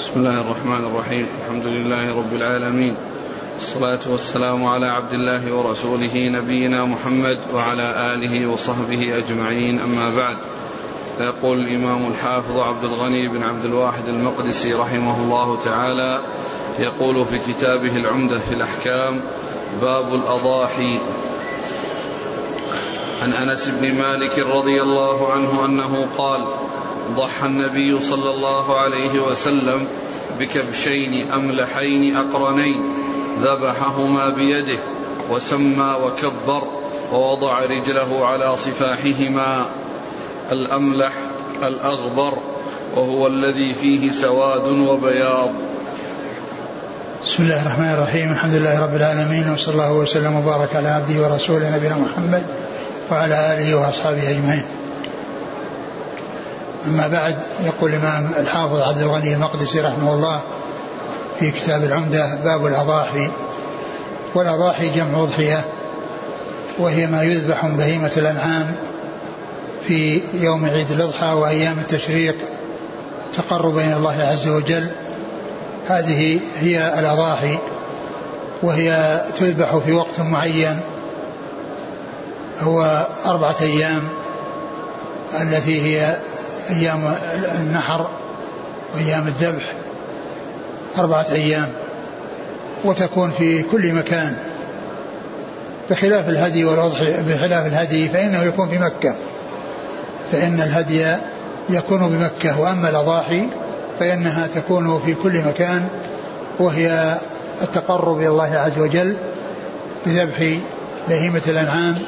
بسم الله الرحمن الرحيم. الحمد لله رب العالمين. والصلاة والسلام على عبد الله ورسوله نبينا محمد وعلى آله وصحبه أجمعين. أما بعد فيقول الإمام الحافظ عبد الغني بن عبد الواحد المقدسي رحمه الله تعالى يقول في كتابه العمدة في الأحكام باب الأضاحي. عن أنس بن مالك رضي الله عنه أنه قال ضحى النبي صلى الله عليه وسلم بكبشين أملحين أقرنين ذبحهما بيده وسمى وكبر ووضع رجله على صفاحهما الأملح الأغبر وهو الذي فيه سواد وبياض. بسم الله الرحمن الرحيم الحمد لله رب العالمين وصلى الله وسلم وبارك على عبده ورسوله نبينا محمد وعلى آله وأصحابه أجمعين. أما بعد يقول الإمام الحافظ عبد الغني المقدسي رحمه الله في كتاب العمدة باب الأضاحي والأضاحي جمع أضحية وهي ما يذبح من بهيمة الأنعام في يوم عيد الأضحى وأيام التشريق تقربا إلى الله عز وجل. هذه هي الأضاحي وهي تذبح في وقت معين هو أربعة أيام التي هي أيام النحر وأيام الذبح أربعة أيام وتكون في كل مكان. بخلاف الهدي والأضحية بخلاف الهدي فإنه يكون في مكة. فإن الهدي يكون بمكة وأما الأضاحي فإنها تكون في كل مكان وهي التقرب إلى الله عز وجل بذبح بهيمة الأنعام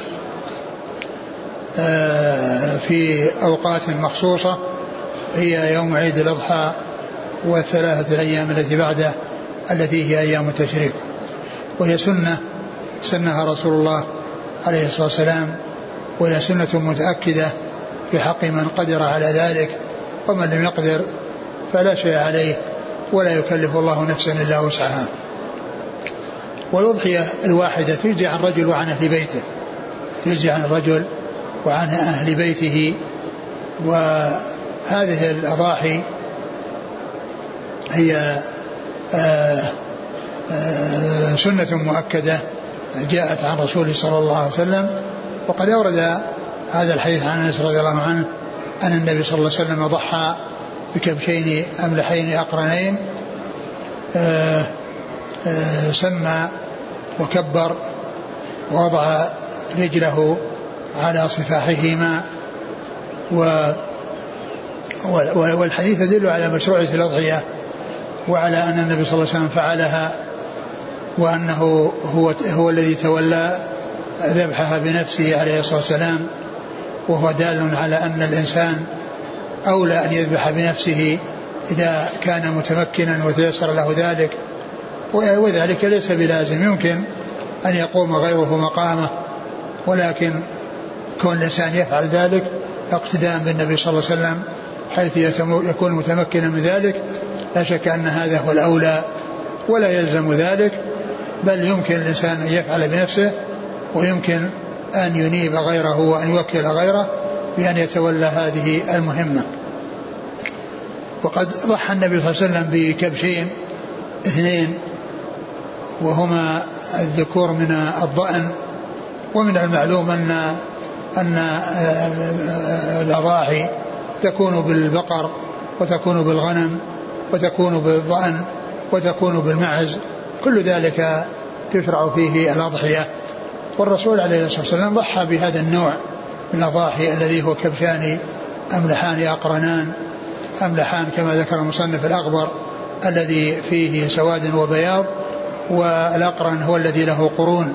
في أوقات مخصوصة هي يوم عيد الأضحى والثلاثة الأيام التي بعده التي هي أيام التشريق. وهي سنة سنها رسول الله عليه الصلاة والسلام وهي سنة متأكدة في حق من قدر على ذلك ومن لم يقدر فلا شيء عليه ولا يكلف الله نفسا إلا وسعها. والأضحية الواحدة تجزي عن رجل وعن أهل بيته تجزي عن الرجل وعن أهل بيته وهذه الأضاحي هي آه، آه، سنة مؤكدة جاءت عن رسوله صلى الله عليه وسلم وقد أورد هذا الحديث عن أنس رضي الله عنه أن النبي صلى الله عليه وسلم ضحى بكبشين أملحين أقرنين آه، سمى وكبر ووضع رجله على صفاحهما و والحديث يدل على مشروعية الأضحية وعلى أن النبي صلى الله عليه وسلم فعلها وأنه هو هو الذي تولى ذبحها بنفسه عليه الصلاة والسلام وهو دال على أن الإنسان أولى أن يذبح بنفسه إذا كان متمكنا وتيسر له ذلك وذلك ليس بلازم يمكن أن يقوم غيره مقامه ولكن كون الإنسان يفعل ذلك اقتداء بالنبي صلى الله عليه وسلم حيث يكون متمكنا من ذلك لا شك أن هذا هو الأولى ولا يلزم ذلك بل يمكن الإنسان أن يفعل بنفسه ويمكن أن ينيب غيره وأن يوكل غيره بأن يتولى هذه المهمة. وقد ضحى النبي صلى الله عليه وسلم بكبشين اثنين وهما الذكور من الضأن ومن المعلوم أن أن الأضاحي تكون بالبقر وتكون بالغنم وتكون بالضأن وتكون بالمعز كل ذلك تشرع فيه الأضحية. والرسول عليه الصلاة والسلام ضحى بهذا النوع من الأضاحي الذي هو كبشان أملحان أقرنان أملحان كما ذكر المصنف الأغبر الذي فيه سواد وبياض والأقرن هو الذي له قرون.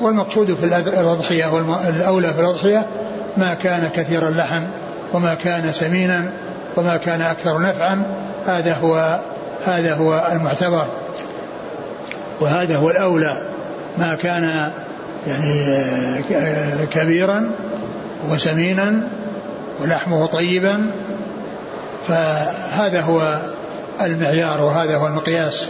والمقصود في الأضحية والأولى في الأضحية ما كان كثير اللحم وما كان سمينا وما كان أكثر نفعا هذا هو هذا هو المعتبر. وهذا هو الأولى ما كان يعني كبيرا وسمينا ولحمه طيبا. فهذا هو المعيار وهذا هو المقياس.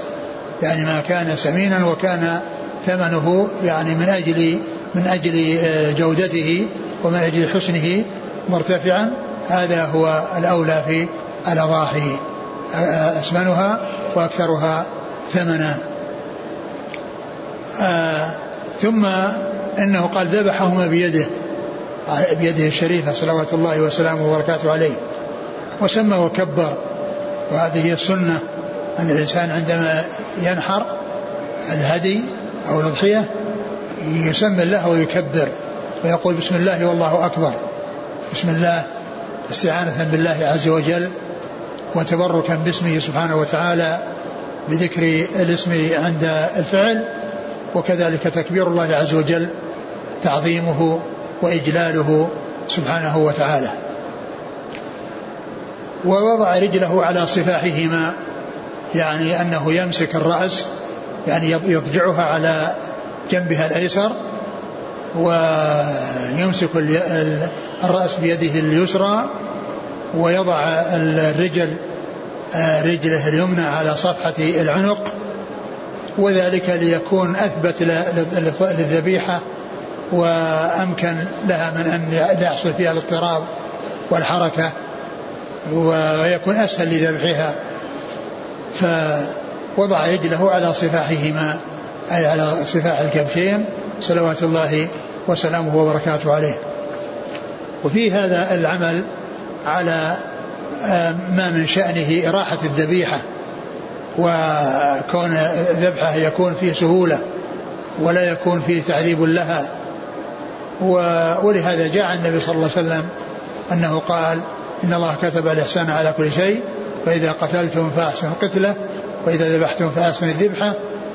يعني ما كان سمينا وكان ثمنه يعني من أجل من أجل آه، جودته ومن أجل حسنه مرتفعا هذا هو الأولى في الأضاحي أسمنها وأكثرها ثمنا. ثم إنه قال ذبحهما بيده بيده الشريفة صلوات الله وسلامه وبركاته عليه. وسمى وكبر. وهذه هي السنة أن الإنسان عندما ينحر الهدي أو الاضحيه يسمي الله ويكبر ويقول بسم الله والله أكبر. بسم الله استعانة بالله عز وجل وتبركا باسمه سبحانه وتعالى بذكر الاسم عند الفعل وكذلك تكبير الله عز وجل تعظيمه وإجلاله سبحانه وتعالى. ووضع رجله على صفاحهما يعني أنه يمسك الرأس يعني يضجعها على جنبها الأيسر ويمسك الرأس بيده اليسرى ويضع الرجل آه، رجله اليمنى على صفحة العنق وذلك ليكون أثبت للذبيحة وأمكن لها من أن يحصل فيها الاضطراب والحركة ويكون أسهل لذبحها. فوضع يجله على صفاحهما أي على صفاح الكبشين صلوات الله وسلامه وبركاته عليه. وفي هذا العمل على آه، ما من شأنه إراحة الذبيحة وكون ذبحة يكون فيه سهولة ولا يكون فيه تعذيب لها. ولهذا جاء النبي صلى الله عليه وسلم أنه قال إن الله كتب الإحسان على كل شيء فإذا قتلتم فأحسنوا القتلة وإذا ذبحتم فأحسنوا الذبحة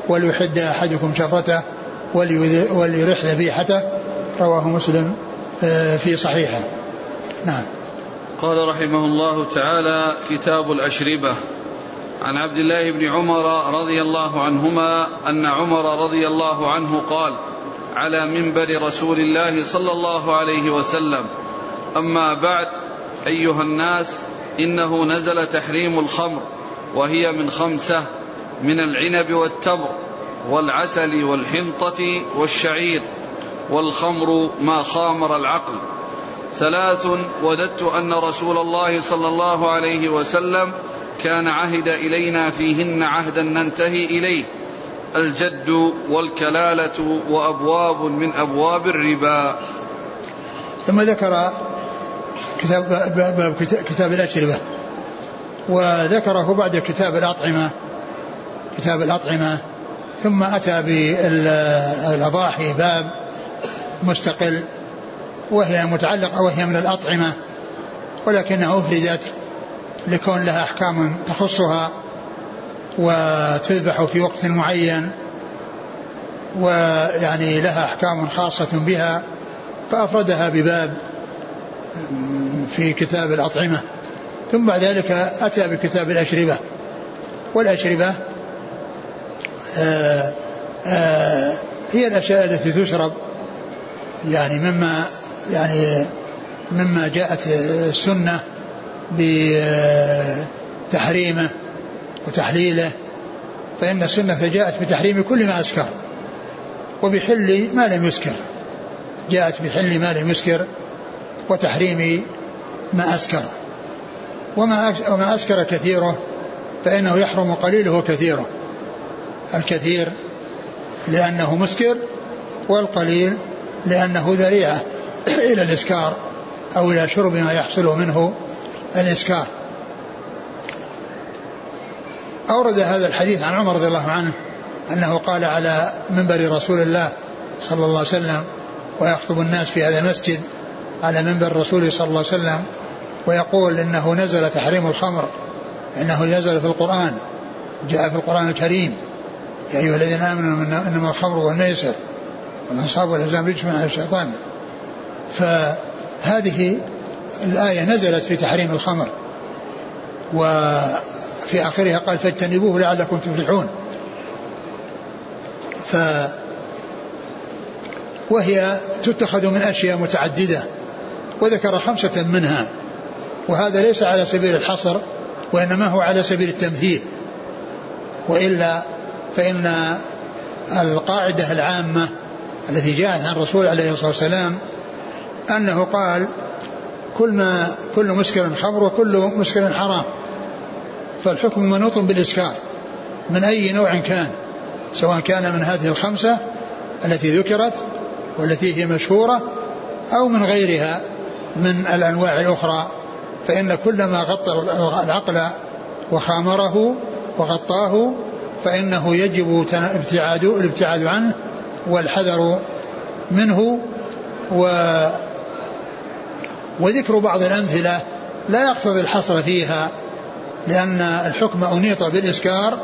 وليحد أحدكم شفرته وليرح ذبيحته. رواه مسلم آه، في صحيحه. نعم. قال رحمه الله تعالى كتاب الأشربة. عن عبد الله بن عمر رضي الله عنهما أن عمر رضي الله عنه قال على منبر رسول الله صلى الله عليه وسلم. أما بعد أيها الناس إنه نزل تحريم الخمر. وهي من خمسة من العنب والتمر والعسل والحنطة والشعير والخمر ما خامر العقل. ثلاث وددت أن رسول الله صلى الله عليه وسلم كان عهد إلينا فيهن عهدا ننتهي إليه. الجد والكلالة وأبواب من أبواب الربا. ثم ذكر كتاب باب كتاب الأشربة. وذكره بعد كتاب الأطعمة كتاب الأطعمة ثم أتى بالأضاحي باب مستقل وهي متعلقة وهي من الأطعمة ولكنها أفردت لكون لها أحكام تخصها وتذبح في وقت معين ويعني لها أحكام خاصة بها فأفردها بباب في كتاب الأطعمة. ثم بعد ذلك أتى بكتاب الأشربة. والأشربة آآ آه، آآ آه، هي الأشياء التي تشرب يعني مما يعني مما جاءت السنة بتحريمه وتحليله فإن السنة جاءت بتحريم كل ما أسكر وبحل ما لم يسكر جاءت بحل ما لم يسكر وتحريم ما أسكر وما وما أسكر كثيره فإنه يحرم قليله وكثيره الكثير لأنه مسكر والقليل لأنه ذريعة إلى الإسكار أو إلى شرب ما يحصل منه الإسكار. أورد هذا الحديث عن عمر رضي الله عنه أنه قال على منبر رسول الله صلى الله عليه وسلم ويخطب الناس في هذا المسجد على منبر الرسول صلى الله عليه وسلم ويقول إنه نزل تحريم الخمر إنه نزل في القرآن جاء في القرآن الكريم. يا أيها الذين آمنوا إنما الخمر والميسر والأنصاب والأزلام رجس من الشيطان. فهذه الآية نزلت في تحريم الخمر. وفي آخرها قال فاجتنبوه لعلكم تفلحون. ف وهي تتخذ من أشياء متعددة وذكر خمسة منها. وهذا ليس على سبيل الحصر وإنما هو على سبيل التمثيل وإلا فإن القاعدة العامة التي جاءت عن الرسول عليه الصلاة والسلام أنه قال كل ما كل مسكر خمر وكل مسكر حرام فالحكم منوط بالإسكار من أي نوع كان سواء كان من هذه الخمسة التي ذكرت والتي هي مشهورة أو من غيرها من الأنواع الأخرى. فإن كل ما غطى العقل وخامره وغطاه فإنه يجب ابتعاد الابتعاد عنه والحذر منه و وذكر بعض الأمثلة لا يقتضي الحصر فيها لأن الحكم أنيط بالإسكار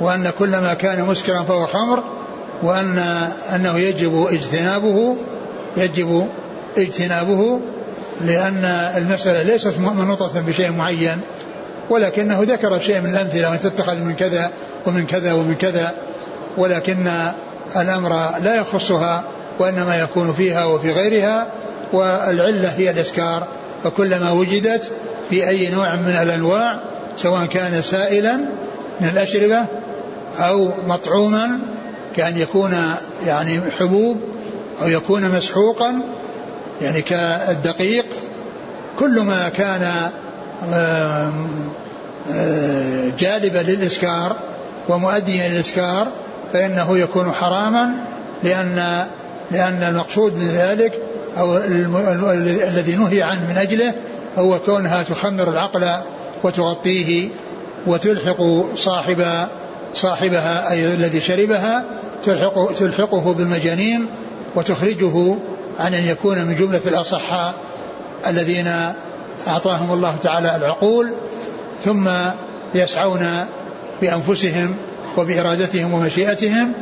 وأن كل ما كان مسكرا فهو خمر وأن أنه يجب اجتنابه يجب اجتنابه لأن المسألة ليست منوطة بشيء معين ولكنه ذكر شيء من الأمثلة وأن تتخذ من كذا ومن كذا ومن كذا. ولكن الأمر لا يخصها وإنما يكون فيها وفي غيرها والعلة هي الإسكار. فكلما وجدت في أي نوع من الأنواع سواء كان سائلا من الأشربة أو مطعوما كأن يكون يعني حبوب أو يكون مسحوقا يعني كالدقيق كل ما كان جالبا للإسكار ومؤديا للإسكار فإنه يكون حراما لأن لأن المقصود من ذلك أو الذي نهي عنه من أجله هو كونها تخمر العقل وتغطيه وتلحق صاحب صاحبها أي الذي شربها تلحق تلحقه بالمجانين وتخرجه عن أن يكون من جملة الأصحاء الذين أعطاهم الله تعالى العقول ثم يسعون بأنفسهم وبإرادتهم ومشيئتهم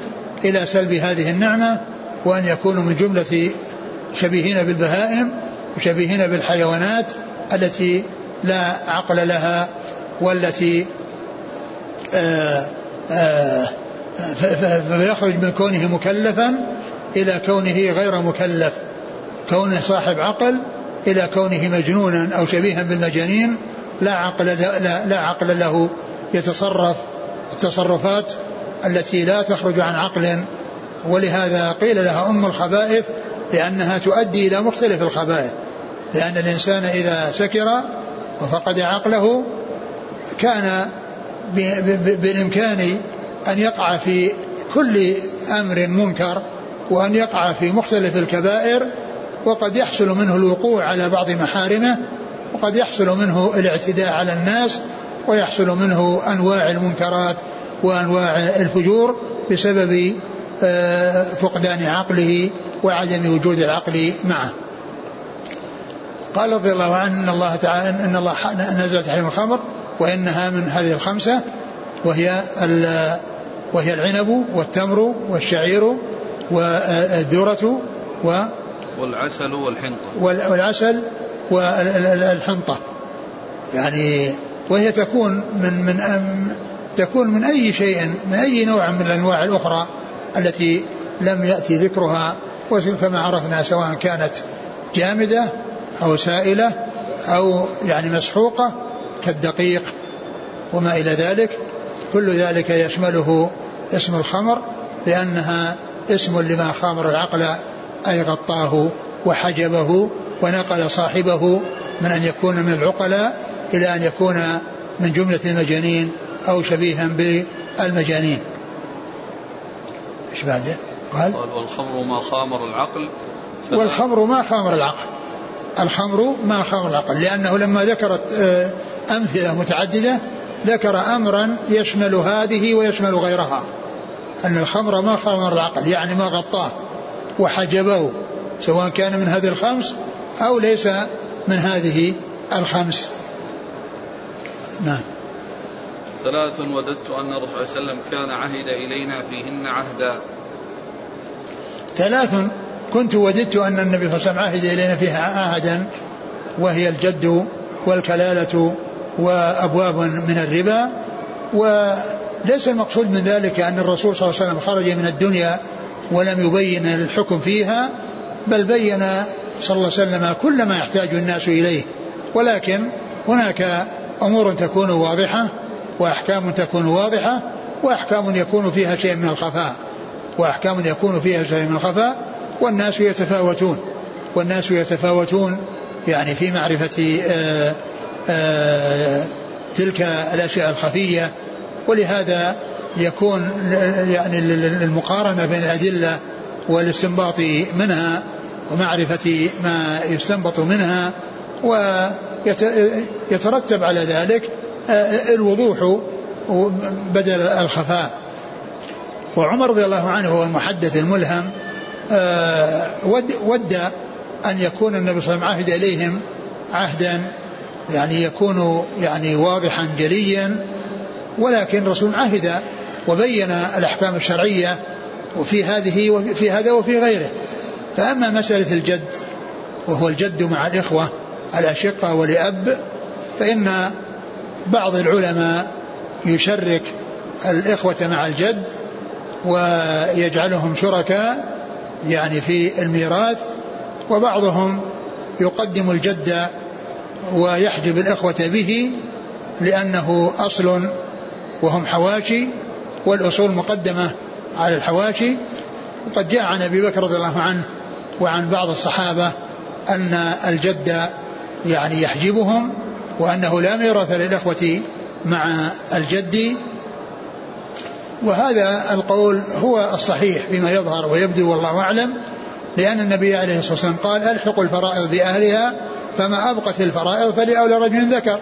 إلى سلب هذه النعمة وأن يكونوا من جملة شبيهين بالبهائم وشبيهين بالحيوانات التي لا عقل لها والتي آآ آآ فيخرج من كونه مكلفا إلى كونه غير مكلف كونه صاحب عقل إلى كونه مجنونا أو شبيها بالمجانين لا عقل لا, لا عقل له. يتصرف التصرفات التي لا تخرج عن عقل. ولهذا قيل لها أم الخبائث لأنها تؤدي إلى مختلف الخبائث. لأن الإنسان إذا سكر وفقد عقله كان بالإمكان أن يقع في كل أمر منكر. وأن يقع في مختلف الكبائر وقد يحصل منه الوقوع على بعض محارمه وقد يحصل منه الاعتداء على الناس ويحصل منه أنواع المنكرات وأنواع الفجور بسبب آه، فقدان عقله وعدم وجود العقل معه. قال رضي الله عنه إن الله تعالى إن الله نزل تحريم الخمر وإنها من هذه الخمسة وهي وهي العنب والتمر والشعير والذرة و والعسل والحنطة. والعسل والحنطة. يعني وهي تكون من من تكون من أي شيء من أي نوع من الأنواع الأخرى التي لم يأتي ذكرها وكما عرفنا سواء كانت جامدة أو سائلة أو يعني مسحوقة كالدقيق وما إلى ذلك. كل ذلك يشمله اسم الخمر لأنها اسم لما خامر العقل أي غطاه وحجبه ونقل صاحبه من أن يكون من العقلاء إلى أن يكون من جملة المجانين أو شبيها بالمجانين. إيش بعده؟ قال والخمر ما خامر العقل. والخمر ما خامر العقل. الخمر ما خامر العقل لأنه لما ذكرت آه، أمثلة متعددة ذكر أمرا يشمل هذه ويشمل غيرها. أن الخمر ما خمر العقل يعني ما غطاه وحجبه سواء كان من هذه الخمس أو ليس من هذه الخمس. نعم. ثلاث وددت أن الرسول صلى الله عليه وسلم كان عهد إلينا فيهن عهدا. ثلاث كنت وددت أن النبي صلى الله عليه وسلم عهد إلينا فيها عهدا وهي الجد والكلالة وأبواب من الربا وليس المقصود من ذلك أن الرسول صلى الله عليه وسلم خرج من الدنيا ولم يبين الحكم فيها بل بين صلى الله عليه وسلم كل ما يحتاج الناس إليه. ولكن هناك أمور تكون واضحة وأحكام تكون واضحة وأحكام يكون فيها شيء من الخفاء. وأحكام يكون فيها شيء من الخفاء والناس يتفاوتون. والناس يتفاوتون يعني في معرفة آآ آه، آآ تلك الأشياء الخفية ولهذا يكون يعني المقارنة بين الأدلة والاستنباط منها ومعرفة ما يستنبط منها ويترتب على ذلك آه، الوضوح بدل الخفاء. وعمر رضي الله عنه هو المحدث الملهم آه، ود, ود أن يكون النبي صلى الله عليه وسلم عهد إليهم عهدا يعني يكون يعني واضحا جليا ولكن الرسول عهد وبين الأحكام الشرعية وفي هذه وفي هذا وفي غيره. فأما مسألة الجد وهو الجد مع الإخوة الأشقة ولأب فإن بعض العلماء يشرك الإخوة مع الجد ويجعلهم شركاء يعني في الميراث وبعضهم يقدم الجد ويحجب الإخوة به لأنه أصل وهم حواشي والأصول مقدمة على الحواشي. وقد جاء عن أبي بكر رضي الله عنه وعن بعض الصحابة أن الجد يعني يحجبهم وأنه لا ميراث للإخوة مع الجد. وهذا القول هو الصحيح فيما يظهر ويبدو والله أعلم لأن النبي عليه الصلاة والسلام قال ألحقوا الفرائض بأهلها فما أبقت الفرائض فلأولى رجل ذكر.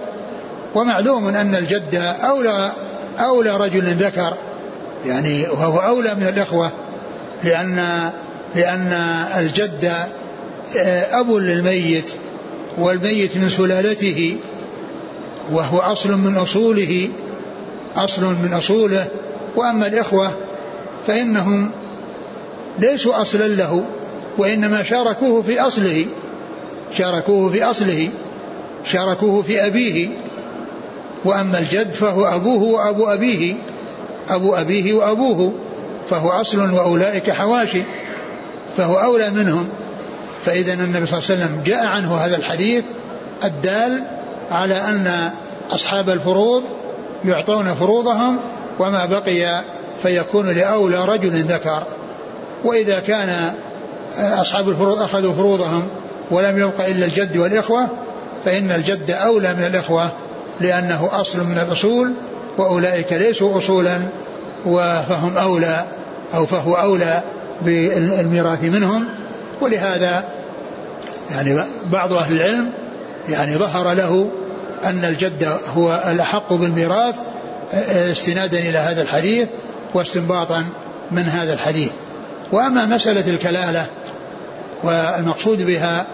ومعلوم أن الجد أولى أولى رجل ذكر يعني وهو أولى من الإخوة لأن لأن الجد آه، أب للميت والميت من سلالته وهو أصل من أصوله أصل من أصوله وأما الإخوة فإنهم ليسوا أصلا له وإنما شاركوه في أصله شاركوه في أصله شاركوه في أبيه. وأما الجد فهو أبوه وأبو أبيه أبو أبيه وأبوه فهو أصل وأولئك حواشي فهو أولى منهم. فإذا النبي صلى الله عليه وسلم جاء عنه هذا الحديث الدال على أن أصحاب الفروض يعطون فروضهم وما بقي فيكون لأولى رجل ذكر. وإذا كان أصحاب الفروض أخذوا فروضهم ولم يبق إلا الجد والإخوة فإن الجد أولى من الإخوة. لأنه أصل من الأصول وأولئك ليسوا أصولا فهم أولى أو فهو أولى بالميراث منهم. ولهذا يعني بعض أهل العلم يعني ظهر له أن الجد هو الأحق بالميراث استنادا إلى هذا الحديث واستنباطا من هذا الحديث. وأما مسألة الكلالة والمقصود بها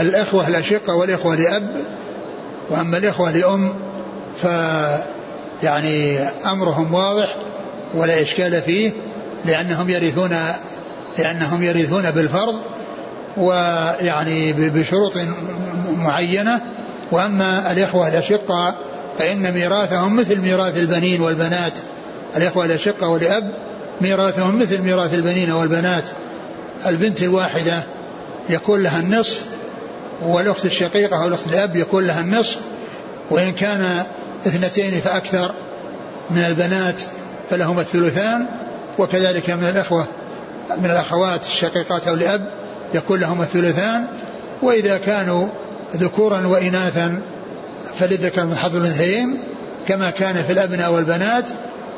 الإخوة الأشقة والإخوة لأب وأما الإخوة لأم ف يعني أمرهم واضح ولا إشكال فيه لأنهم يرثون لأنهم يرثون بالفرض ويعني بشروط معينة. وأما الإخوة الأشقة فإن ميراثهم مثل ميراث البنين والبنات. الإخوة الأشقة والأب ميراثهم مثل ميراث البنين والبنات. البنت الواحدة يكون لها النصف والأخت الشقيقة أو الأخت الأب يكون لها النصف وإن كان اثنتين فأكثر من البنات فلهما الثلثان وكذلك من الأخوة من الأخوات الشقيقات أو الأب يكون لهما الثلثان. وإذا كانوا ذكورا وإناثا فللذكر من حظ الأنثيين كما كان في الأبناء والبنات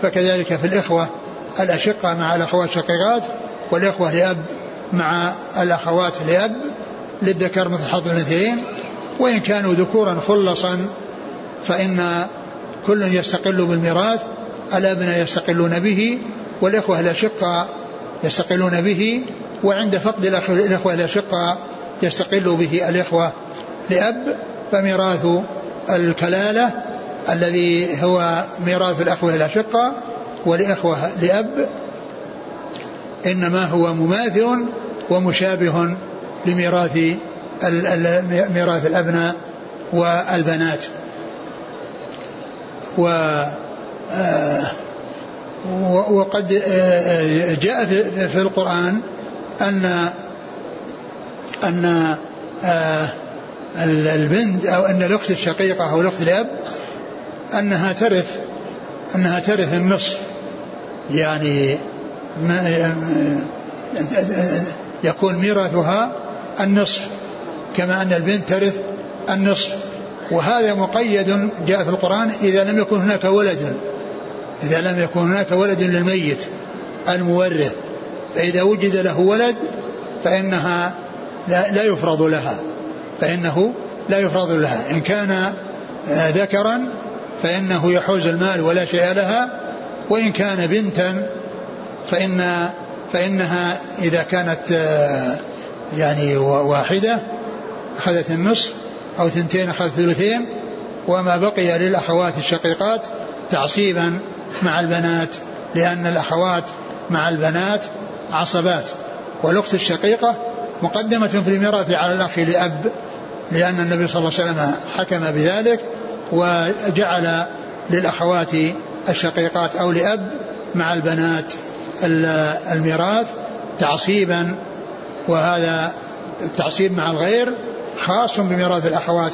فكذلك في الإخوة الأشقة مع الأخوات الشقيقات والإخوة لأب مع الأخوات لأب. للذكر مثل حظ الأنثيين وإن كانوا ذكورا خلصا فإن كل يستقل بالميراث الأبناء يستقلون به؟ والإخوة الأشقة يستقلون به وعند فقد الإخوة الأشقة يستقل به الإخوة لأب فميراث الكلالة الذي هو ميراث الأخوة الأشقة والإخوة لأب إنما هو مماثل ومشابه لميراث ميراث الأبناء والبنات. و آه، وقد آه، جاء في القرآن أن أن آه، البنت أو أن الأخت الشقيقة أو الأخت الأب أنها ترث أنها ترث النصف. يعني يكون ميراثها النصف كما أن البنت ترث النصف. وهذا مقيد جاء في القرآن إذا لم يكن هناك ولد إذا لم يكن هناك ولد للميت المورث فإذا وجد له ولد فإنها لا, لا يفرض لها فإنه لا يفرض لها. إن كان آه، ذكرا فإنه يحوز المال ولا شيء لها. وإن كان بنتا فإن فإنها إذا كانت آه، يعني واحدة أخذت النصف أو ثنتين أخذت ثلثين وما بقي للأخوات الشقيقات تعصيبا مع البنات لأن الأخوات مع البنات عصبات. والأخت الشقيقة مقدمة في الميراث على الأخ لأب لأن النبي صلى الله عليه وسلم حكم بذلك وجعل للأخوات الشقيقات أو لأب مع البنات الميراث تعصيبا وهذا التعصيب مع الغير خاص بميراث الأخوات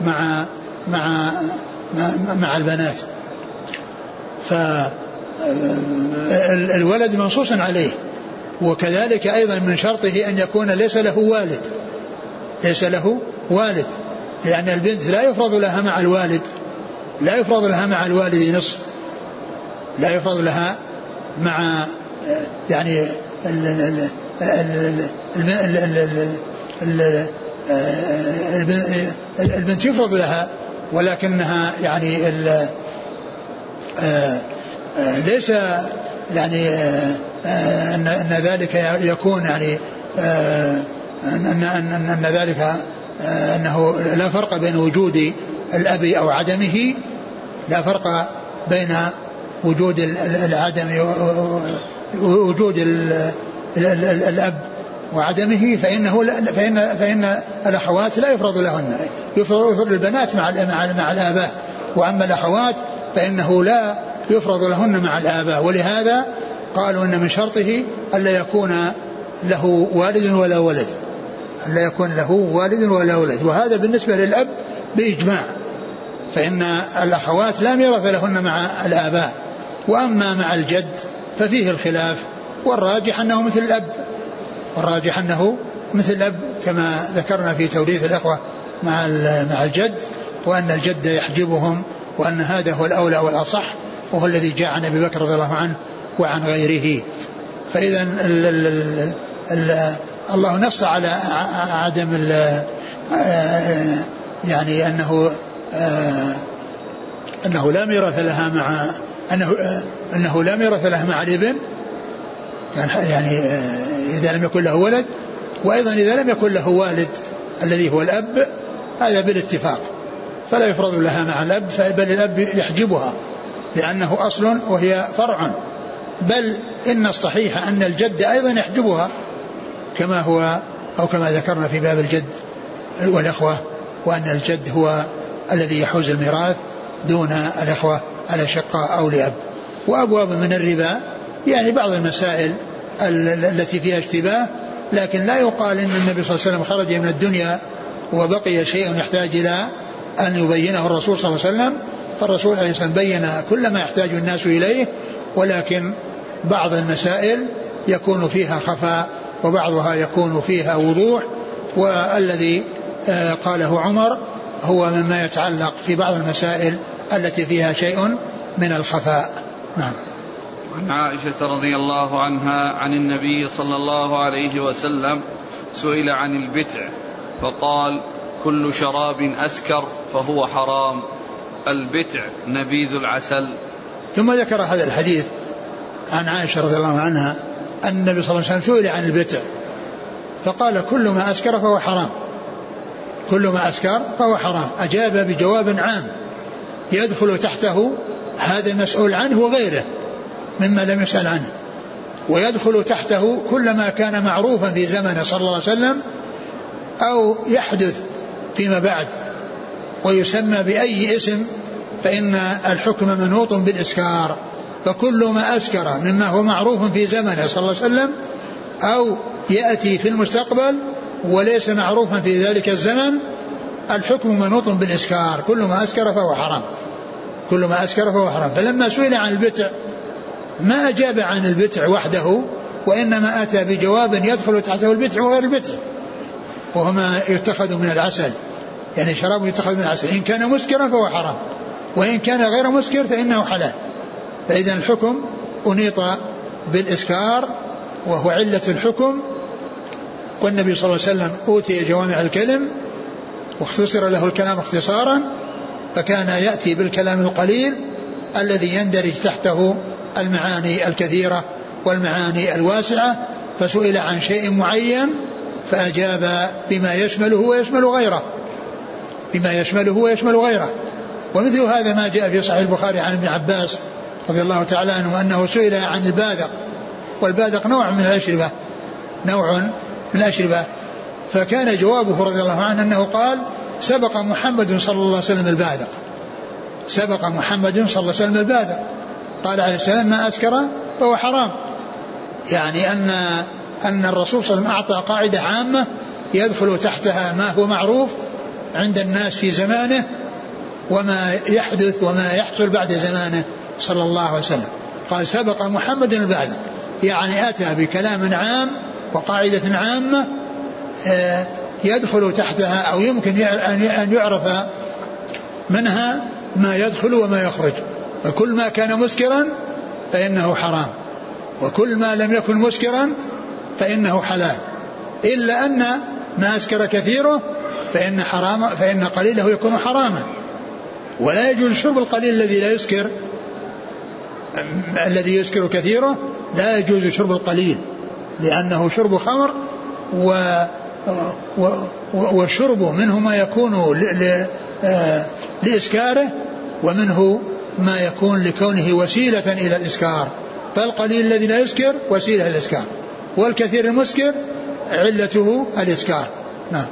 مع مع مع البنات. فالولد منصوص عليه. وكذلك أيضا من شرطه أن يكون ليس له والد. ليس له والد. لأن البنت لا يفرض لها مع الوالد. لا يفرض لها مع الوالد نصف. لا يفرض لها مع يعني البنت يفرض لها ولكنها يعني ليس يعني أن أن ذلك يكون يعني أن أن أن ذلك أنه لا فرق بين وجود الأب أو عدمه لا فرق بين وجود العدم وجود الأب وعدمه فإنه فان فإن الأخوات لا يفرض لهن. يفرض البنات مع مع مع الآباء. وأما الأخوات فإنه لا يفرض لهن مع الآباء. ولهذا قالوا إن من شرطه ألا يكون له والد ولا ولد. ألا يكون له والد ولا ولد. وهذا بالنسبة للأب بإجماع. فإن الأخوات لا ميراث لهن مع الآباء. وأما مع الجد ففيه الخلاف. والراجح أنه مثل الأب. والراجح أنه مثل الأب كما ذكرنا في توريث الأخوة مع مع الجد وأن الجد يحجبهم وأن هذا هو الأولى والأصح وهو الذي جاء عن أبي بكر رضي الله عنه وعن غيره. فاذا الله نص على عدم يعني أنه أنه لا ميراث لها مع أنه أنه لا ميراث لها مع الإبن. يعني إذا لم يكن له ولد وأيضا إذا لم يكن له والد الذي هو الأب هذا بالاتفاق. فلا يفرض لها مع الأب بل الأب يحجبها لأنه أصل وهي فرع. بل إن الصحيح أن الجد أيضا يحجبها كما هو أو كما ذكرنا في باب الجد والإخوة وأن الجد هو الذي يحوز الميراث دون الإخوة الأشقاء أو لاب وأبواب من الربا يعني بعض المسائل التي فيها اشتباه لكن لا يقال إن النبي صلى الله عليه وسلم خرج من الدنيا وبقي شيء يحتاج إلى أن يبينه الرسول صلى الله عليه وسلم. فالرسول عليه الصلاه بين كل ما يحتاج الناس إليه ولكن بعض المسائل يكون فيها خفاء وبعضها يكون فيها وضوح. والذي آه، قاله عمر هو مما يتعلق في بعض المسائل التي فيها شيء من الخفاء. نعم. عن عائشة رضي الله عنها عن النبي صلى الله عليه وسلم سئل عن البتع فقال كل شراب أسكر فهو حرام البتع نبيذ العسل. ثم ذكر هذا الحديث عن عائشة رضي الله عنها أن النبي صلى الله عليه وسلم سئل عن البتع فقال كل ما أسكر فهو حرام كل ما أسكر فهو حرام. أجاب بجواب عام يدخل تحته هذا المسؤول عنه وغيره. مما لم يسأل عنه. ويدخل تحته كل ما كان معروفا في زمنه صلى الله عليه وسلم أو يحدث فيما بعد ويسمى بأي اسم فإن الحكم منوط بالإسكار. فكل ما أسكر مما هو معروف في زمنه صلى الله عليه وسلم أو يأتي في المستقبل وليس معروفا في ذلك الزمن الحكم منوط بالإسكار. كل ما أسكر فهو حرام. كل ما أسكر فهو حرام. فلما سئل عن البتع ما أجاب عن البتع وحده وإنما أتى بجواب يدخل تحته البتع وغير البتع وهو ما يتخذ من العسل يعني شراب يتخذ من العسل. إن كان مسكرا فهو حرام وإن كان غير مسكر فإنه حلال. فإذا الحكم أنيط بالإسكار وهو علة الحكم. والنبي صلى الله عليه وسلم أوتي جوامع الكلم واختصر له الكلام اختصارا فكان يأتي بالكلام القليل الذي يندرج تحته المعاني الكثيرة والمعاني الواسعة فسئل عن شيء معين فأجاب بما يشمله ويشمل غيره بما يشمله ويشمل غيره. ومثل هذا ما جاء في صحيح البخاري عن ابن عباس رضي الله تعالى عنه أنه سئل عن الباذق والباذق نوع من الأشربة نوع من الأشربة. فكان جوابه رضي الله عنه أنه قال سبق محمد صلى الله عليه وسلم الباذق سبق محمد صلى الله عليه وسلم الباذق. قال عليه السلام ما أسكر فهو حرام. يعني أن أن الرسول صلى الله عليه وسلم أعطى قاعدة عامة يدخل تحتها ما هو معروف عند الناس في زمانه وما يحدث وما يحصل بعد زمانه صلى الله عليه وسلم. قال سبق محمد البعث. يعني أتى بكلام عام وقاعدة عامة آه، يدخل تحتها أو يمكن أن يعرف منها ما يدخل وما يخرج. فكل ما كان مسكرا فإنه حرام. وكل ما لم يكن مسكرا فإنه حلال. إلا أن ما أسكر كثيره فإن حرام فإن قليله يكون حراما. ولا يجوز شرب القليل الذي لا يسكر الذي يسكر كثيره لا يجوز شرب القليل لأنه شرب خمر و والشرب منه ما يكون لإسكاره ومنه ما يكون لكونه وسيلة إلى الإسكار. فالقليل الذي لا يسكر وسيلة للإسكار والكثير المسكر علته الإسكار. نعم.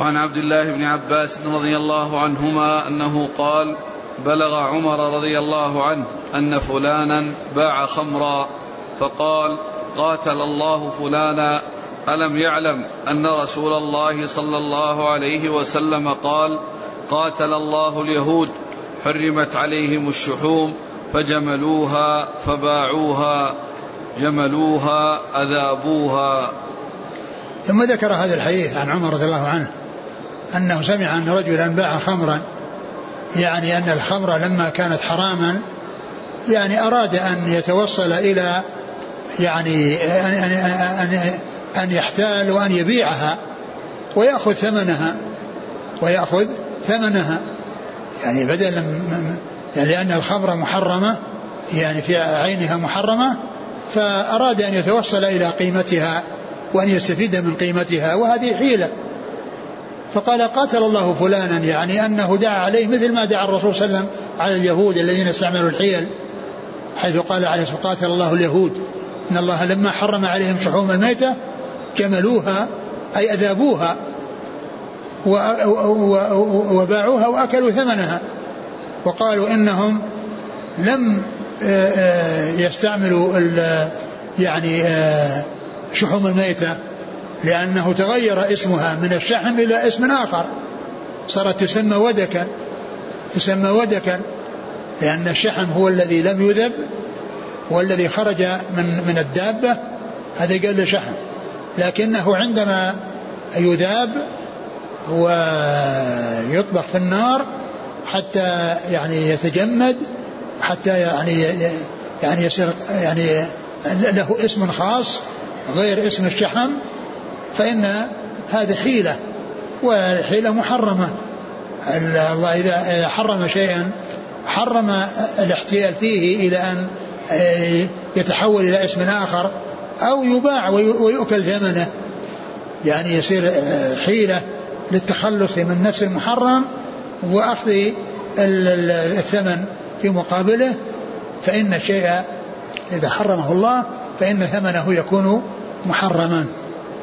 وعن عبد الله بن عباس رضي الله عنهما أنه قال بلغ عمر رضي الله عنه أن فلانا باع خمرا فقال قاتل الله فلانا ألم يعلم أن رسول الله صلى الله عليه وسلم قال قاتل الله اليهود حرمت عليهم الشحوم فجملوها فباعوها جملوها أذابوها. ثم ذكر هذا الحديث عن عمر رضي الله عنه أنه سمع أن رجلا باع خمرا يعني أن الخمر لما كانت حراما يعني أراد أن يتوصل إلى يعني أن, أن, أن, أن يحتال وأن يبيعها ويأخذ ثمنها ويأخذ ثمنها. يعني بدل يعني لأن الخمر محرمة يعني في عينها محرمة فأراد أن يتوصل إلى قيمتها وأن يستفيد من قيمتها وهذه حيلة. فقال قاتل الله فلانا يعني أنه دعا عليه مثل ما دعا الرسول صلى الله عليه وسلم على اليهود الذين استعملوا الحيل حيث قال عليه الصلاة قاتل الله اليهود إن الله لما حرم عليهم شحوم الميتة جملوها أي أذابوها وباعوها وأكلوا ثمنها. وقالوا إنهم لم آه، آه، يستعملوا يعني آه، شحوم الميتة لأنه تغير اسمها من الشحم إلى اسم آخر. صارت تسمى ودكا تسمى ودكا لأن الشحم هو الذي لم يذب والذي خرج من من الدابة هذا قال له شحم. لكنه عندما يذاب ويطبخ في النار حتى يعني يتجمد حتى يعني يعني يصير يعني له اسم خاص غير اسم الشحم فإن هذه حيلة وحيلة محرمة. الله إذا حرم شيئا حرم الاحتيال فيه إلى أن آه، يتحول إلى اسم آخر. أو يباع ويؤكل ثمنه. يعني يصير آه، حيلة للتخلص من نفس المحرم وأخذ الثمن في مقابله. فإن الشيء إذا حرمه الله فإن ثمنه يكون محرما.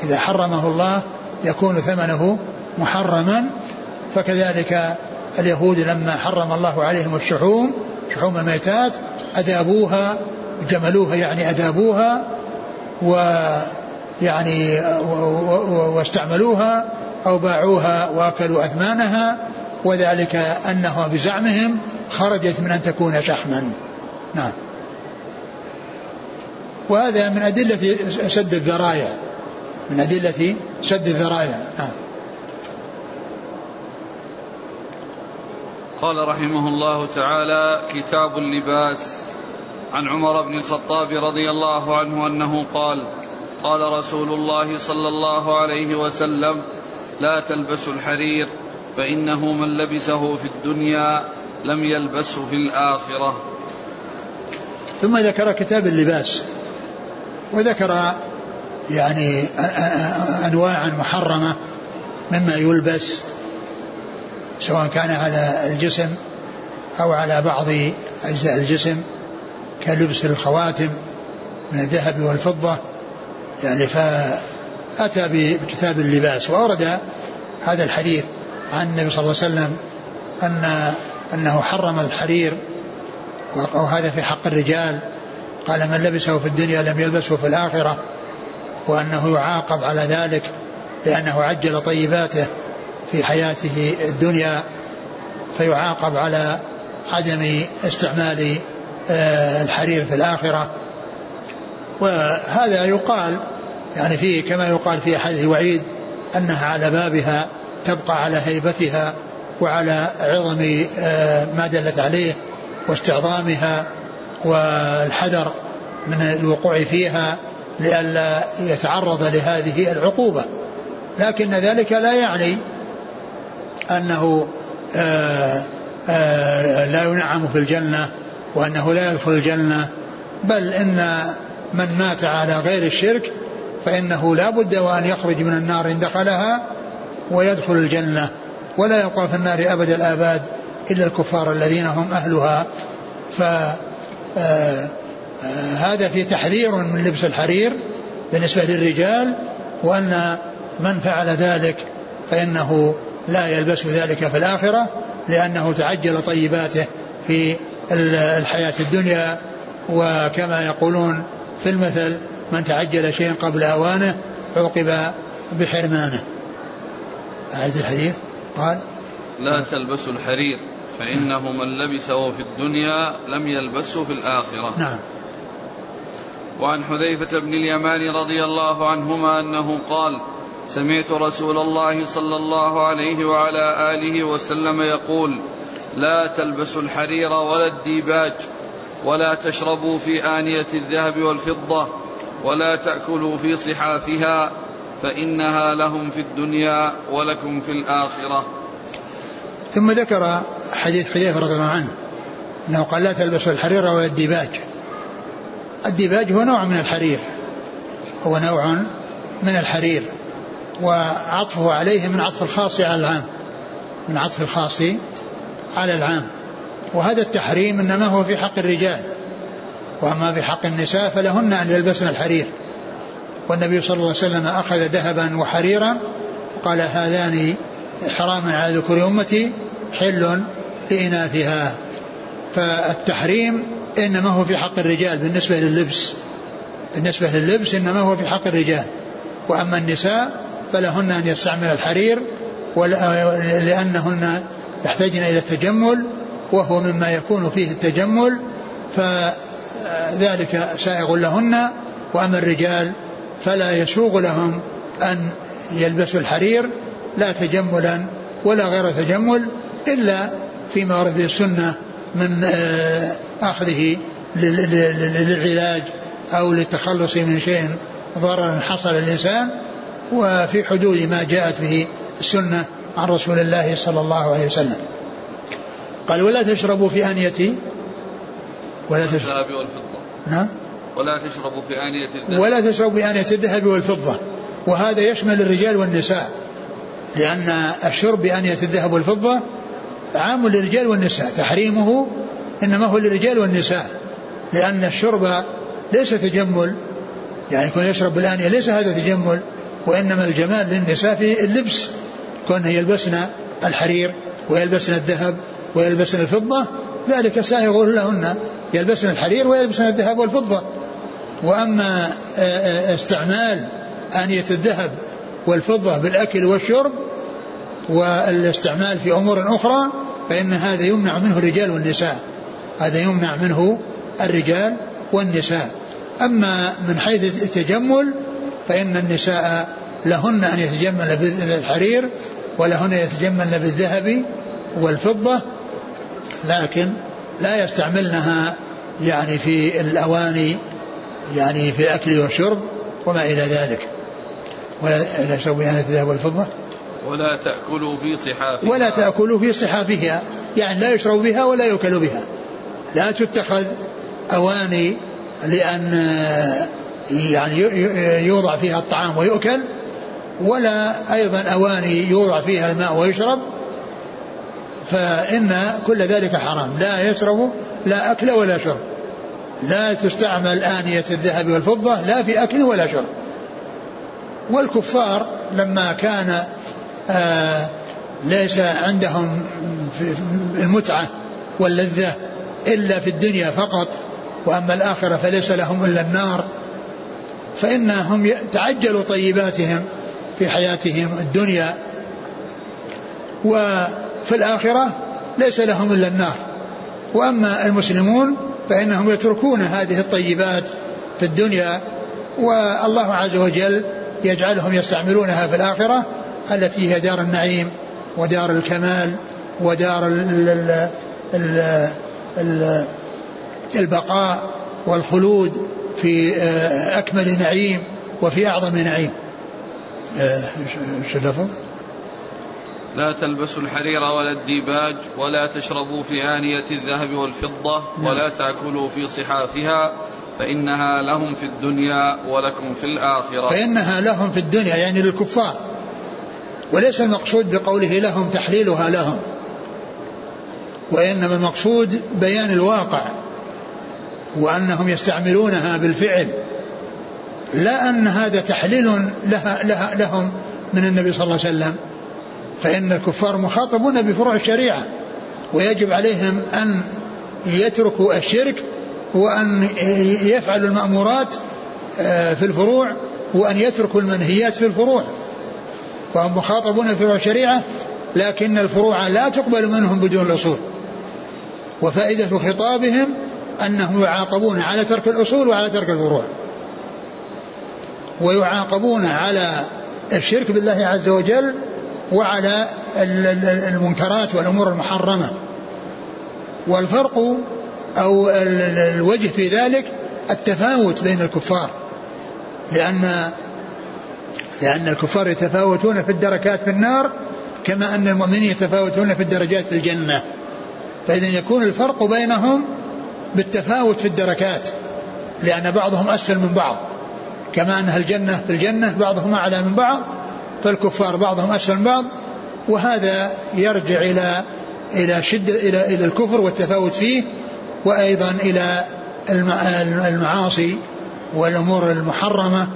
إذا حرمه الله يكون ثمنه محرما. فكذلك اليهود لما حرم الله عليهم الشحوم شحوم الميتات أذابوها جملوها يعني أذابوها. ويعني واستعملوها أو باعوها وأكلوا أثمانها وذلك أنها بزعمهم خرجت من أن تكون شحما نعم. وهذا من أدلة سد الذرائع من أدلة سد الذرائع نعم. قال رحمه الله تعالى كتاب اللباس. عن عمر بن الخطاب رضي الله عنه أنه قال قال رسول الله صلى الله عليه وسلم لا تلبسوا الحرير فإنه من لبسه في الدنيا لم يلبسه في الآخرة. ثم ذكر كتاب اللباس وذكر يعني انواعا محرمة مما يلبس سواء كان على الجسم أو على بعض أجزاء الجسم. كلبس الخواتم من الذهب والفضة يعني فأتى بكتاب اللباس وأورد هذا الحديث عن النبي صلى الله عليه وسلم ان أنه حرم الحرير وهذا في حق الرجال قال من لبسه في الدنيا لم يلبسه في الآخرة وأنه يعاقب على ذلك لأنه عجل طيباته في حياته الدنيا فيعاقب على عدم استعمال الحرير في الآخرة. وهذا يقال يعني فيه كما يقال في حديث الوعيد أنها على بابها تبقى على هيبتها وعلى عظم آه، ما دلت عليه واستعظامها والحذر من الوقوع فيها لئلا يتعرض لهذه العقوبة. لكن ذلك لا يعني أنه آآ لا ينعم في الجنة وأنه لا يدخل الجنة بل إن من مات على غير الشرك فإنه لا بد وأن يخرج من النار إن دخلها ويدخل الجنة. ولا يبقى في النار أبد الآباد إلا الكفار الذين هم أهلها. ف آه، آه، هذا في تحذير من لبس الحرير بالنسبة للرجال وأن من فعل ذلك فإنه لا يلبس ذلك في الآخرة لأنه تعجل طيباته في الحياة الدنيا وكما يقولون في المثل من تعجل شيئا قبل أوانه عوقب بحرمانه. أعد الحديث. قال لا تلبسوا الحرير فإنه من لبسه في الدنيا لم يلبسه في الآخرة. نعم. وعن حذيفة بن اليمان رضي الله عنهما أنه قال سمعت رسول الله صلى الله عليه وعلى آله وسلم يقول لا تلبسوا الحرير ولا الديباج ولا تشربوا في آنية الذهب والفضة ولا تأكلوا في صحافها فإنها لهم في الدنيا ولكم في الآخرة. ثم ذكر حديث حذيفة رضي الله عنه أنه قال لا تلبسوا الحرير ولا الديباج. الديباج هو نوع من الحرير. هو نوع من الحرير. وعطفه عليه من عطف الخاص على العام. من عطف الخاص على العام. وهذا التحريم إنما هو في حق الرجال. وأما في حق النساء فلهن أن يلبسن الحرير. والنبي صلى الله عليه وسلم أخذ ذهبا وحريرا قال هذان حرام على ذكور أمتي حل لإناثها. فالتحريم إنما هو في حق الرجال بالنسبة لللبس. بالنسبة لللبس إنما هو في حق الرجال. وأما النساء فلهن أن يستعمل الحرير لأنهن يحتاجن إلى التجمل وهو مما يكون فيه التجمل فذلك سائغ لهن وأما الرجال فلا يسوغ لهم أن يلبسوا الحرير لا تجملا ولا غير تجمل إلا فيما ورد به السنة من آه، أخذه للعلاج أو للتخلص من شيء ضرر حصل للإنسان وفي حدود ما جاءت به السنة عن رسول الله صلى الله عليه وسلم. قال ولا تشربوا في آنية ولا تشربوا والفضة. نعم. ولا تشربوا في آنية الذهب. ولا تشربوا في آنية الذهب والفضة. وهذا يشمل الرجال والنساء لأن الشرب بآنية الذهب والفضة عام للرجال والنساء. تحريمه إنما هو للرجال والنساء لأن الشرب ليس تجمل. يعني يكون يشرب بالآنية ليس هذا تجمل وإنما الجمال للنساء في اللبس. كون يلبسن الحرير ويلبسن الذهب ويلبسن الفضة ذلك سائغ لهن يلبسن الحرير ويلبسن الذهب والفضة. وأما استعمال آنية الذهب والفضة بالأكل والشرب والاستعمال في أمور أخرى فإن هذا يمنع منه الرجال والنساء. هذا يمنع منه الرجال والنساء. أما من حيث التجمل فإن النساء لهن أن يتجمل بالحرير ولهن يتجملن بالذهب والفضة لكن لا يستعملنها يعني في الأواني يعني في الأكل والشرب وما إلى ذلك. ولا يشرب بها الذهب والفضة. ولا تأكلوا في صحافها. ولا تأكلوا في صحافها يعني لا يشرب بها ولا يؤكل بها. لا تتخذ أواني لأن يعني يوضع فيها الطعام ويؤكل. ولا أيضا أواني يوضع فيها الماء ويشرب فإن كل ذلك حرام. لا يشرب لا أكل ولا شرب. لا تستعمل آنية الذهب والفضة لا في أكل ولا شرب. والكفار لما كان آه ليس عندهم المتعة واللذة إلا في الدنيا فقط وأما الآخرة فليس لهم إلا النار فإنهم تعجلوا طيباتهم. في حياتهم الدنيا وفي الآخرة ليس لهم إلا النار. وأما المسلمون فإنهم يتركون هذه الطيبات في الدنيا والله عز وجل يجعلهم يستعملونها في الآخرة التي هي دار النعيم ودار الكمال ودار ال ال ال ال البقاء والخلود في آه، أكمل نعيم وفي أعظم نعيم. شو اللفظ؟ لا تلبسوا الحرير ولا الديباج ولا تشربوا في آنية الذهب والفضة نعم. ولا تأكلوا في صحافها فإنها لهم في الدنيا ولكم في الآخرة فإنها لهم في الدنيا يعني للكفار وليس المقصود بقوله لهم تحليلها لهم وإنما المقصود بيان الواقع وأنهم يستعملونها بالفعل لا أن هذا تحليل لها لها لهم من النبي صلى الله عليه وسلم. فإن الكفار مخاطبون بفروع الشريعة ويجب عليهم أن يتركوا الشرك وأن يفعلوا المأمورات آه، في الفروع وأن يتركوا المنهيات في الفروع. فهم مخاطبون بفروع الشريعة لكن الفروع لا تقبل منهم بدون الأصول. وفائدة خطابهم أنهم يعاقبون على ترك الأصول وعلى ترك الفروع. ويعاقبون على الشرك بالله عز وجل وعلى المنكرات والأمور المحرمة. والفرق أو الوجه في ذلك التفاوت بين الكفار. لأن لأن الكفار يتفاوتون في الدركات في النار كما أن المؤمنين يتفاوتون في الدرجات في الجنة. فإذا يكون الفرق بينهم بالتفاوت في الدركات لأن بعضهم أسفل من بعض. كما أن الجنة في الجنة بعضهم أعلى من بعض فالكفار بعضهم أسفل من بعض وهذا يرجع إلى إلى شدة إلى إلى الكفر والتفاوت فيه وأيضا إلى المعاصي والأمور المحرمة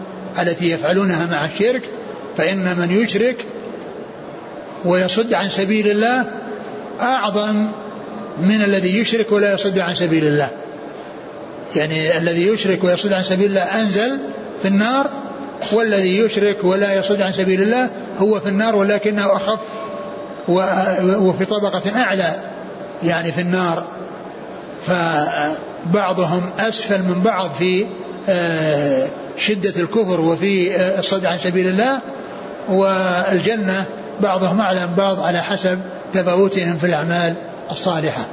التي يفعلونها مع الشرك فإن من يشرك ويصد عن سبيل الله أعظم من الذي يشرك ولا يصد عن سبيل الله. يعني الذي يشرك ويصد عن سبيل الله أنزل في النار والذي يشرك ولا يصد عن سبيل الله هو في النار ولكنه أخف وفي طبقة أعلى يعني في النار. فبعضهم أسفل من بعض في آه، شدة الكفر وفي آه، الصد عن سبيل الله والجنة بعضهم أعلى من بعض على حسب تفاوتهم في الأعمال الصالحة.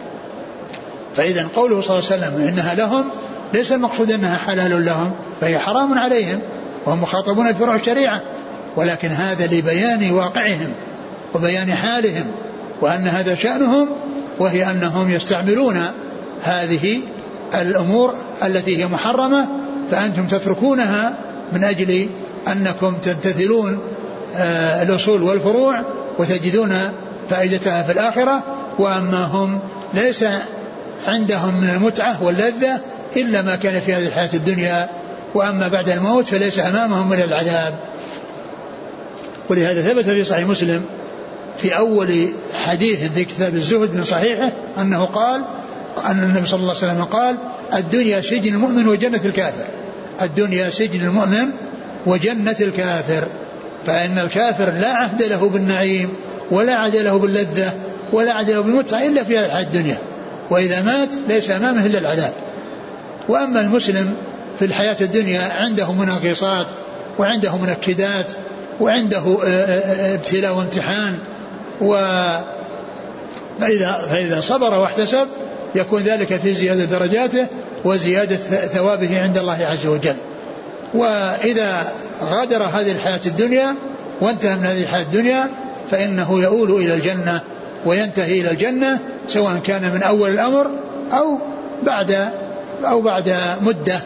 فإذا قوله صلى الله عليه وسلم إنها لهم ليس المقصود أنها حلال لهم فهي حرام عليهم وهم مخاطبون بفروع الشريعة. ولكن هذا لبيان واقعهم وبيان حالهم وأن هذا شأنهم وهي أنهم يستعملون هذه الأمور التي هي محرمة فأنتم تتركونها من أجل أنكم تمتثلون آه، الأصول والفروع وتجدون فائدتها في الآخرة. وأما هم ليس عندهم من المتعة واللذة إلا ما كان في هذه الحياة الدنيا وأما بعد الموت فليس أمامهم من العذاب. ولهذا ثبت في صحيح مسلم في أول حديث في كتاب الزهد من صحيحه أنه قال أن النبي صلى الله عليه وسلم قال الدنيا سجن المؤمن وجنة الكافر. الدنيا سجن المؤمن وجنة الكافر. فإن الكافر لا عهد له بالنعيم ولا عهد له باللذة ولا عهد له بالمتعة إلا في الحياة الدنيا. وإذا مات ليس أمامه إلا العذاب. وأما المسلم في الحياة الدنيا عنده مناقصات وعنده منكدات وعنده ابتلاء وامتحان و فإذا, فإذا صبر واحتسب يكون ذلك في زيادة درجاته وزيادة ثوابه عند الله عز وجل. وإذا غادر هذه الحياة الدنيا وانتهى من هذه الحياة الدنيا فإنه يؤول إلى الجنة وينتهي إلى الجنة سواء كان من أول الأمر أو بعد أو بعد مدة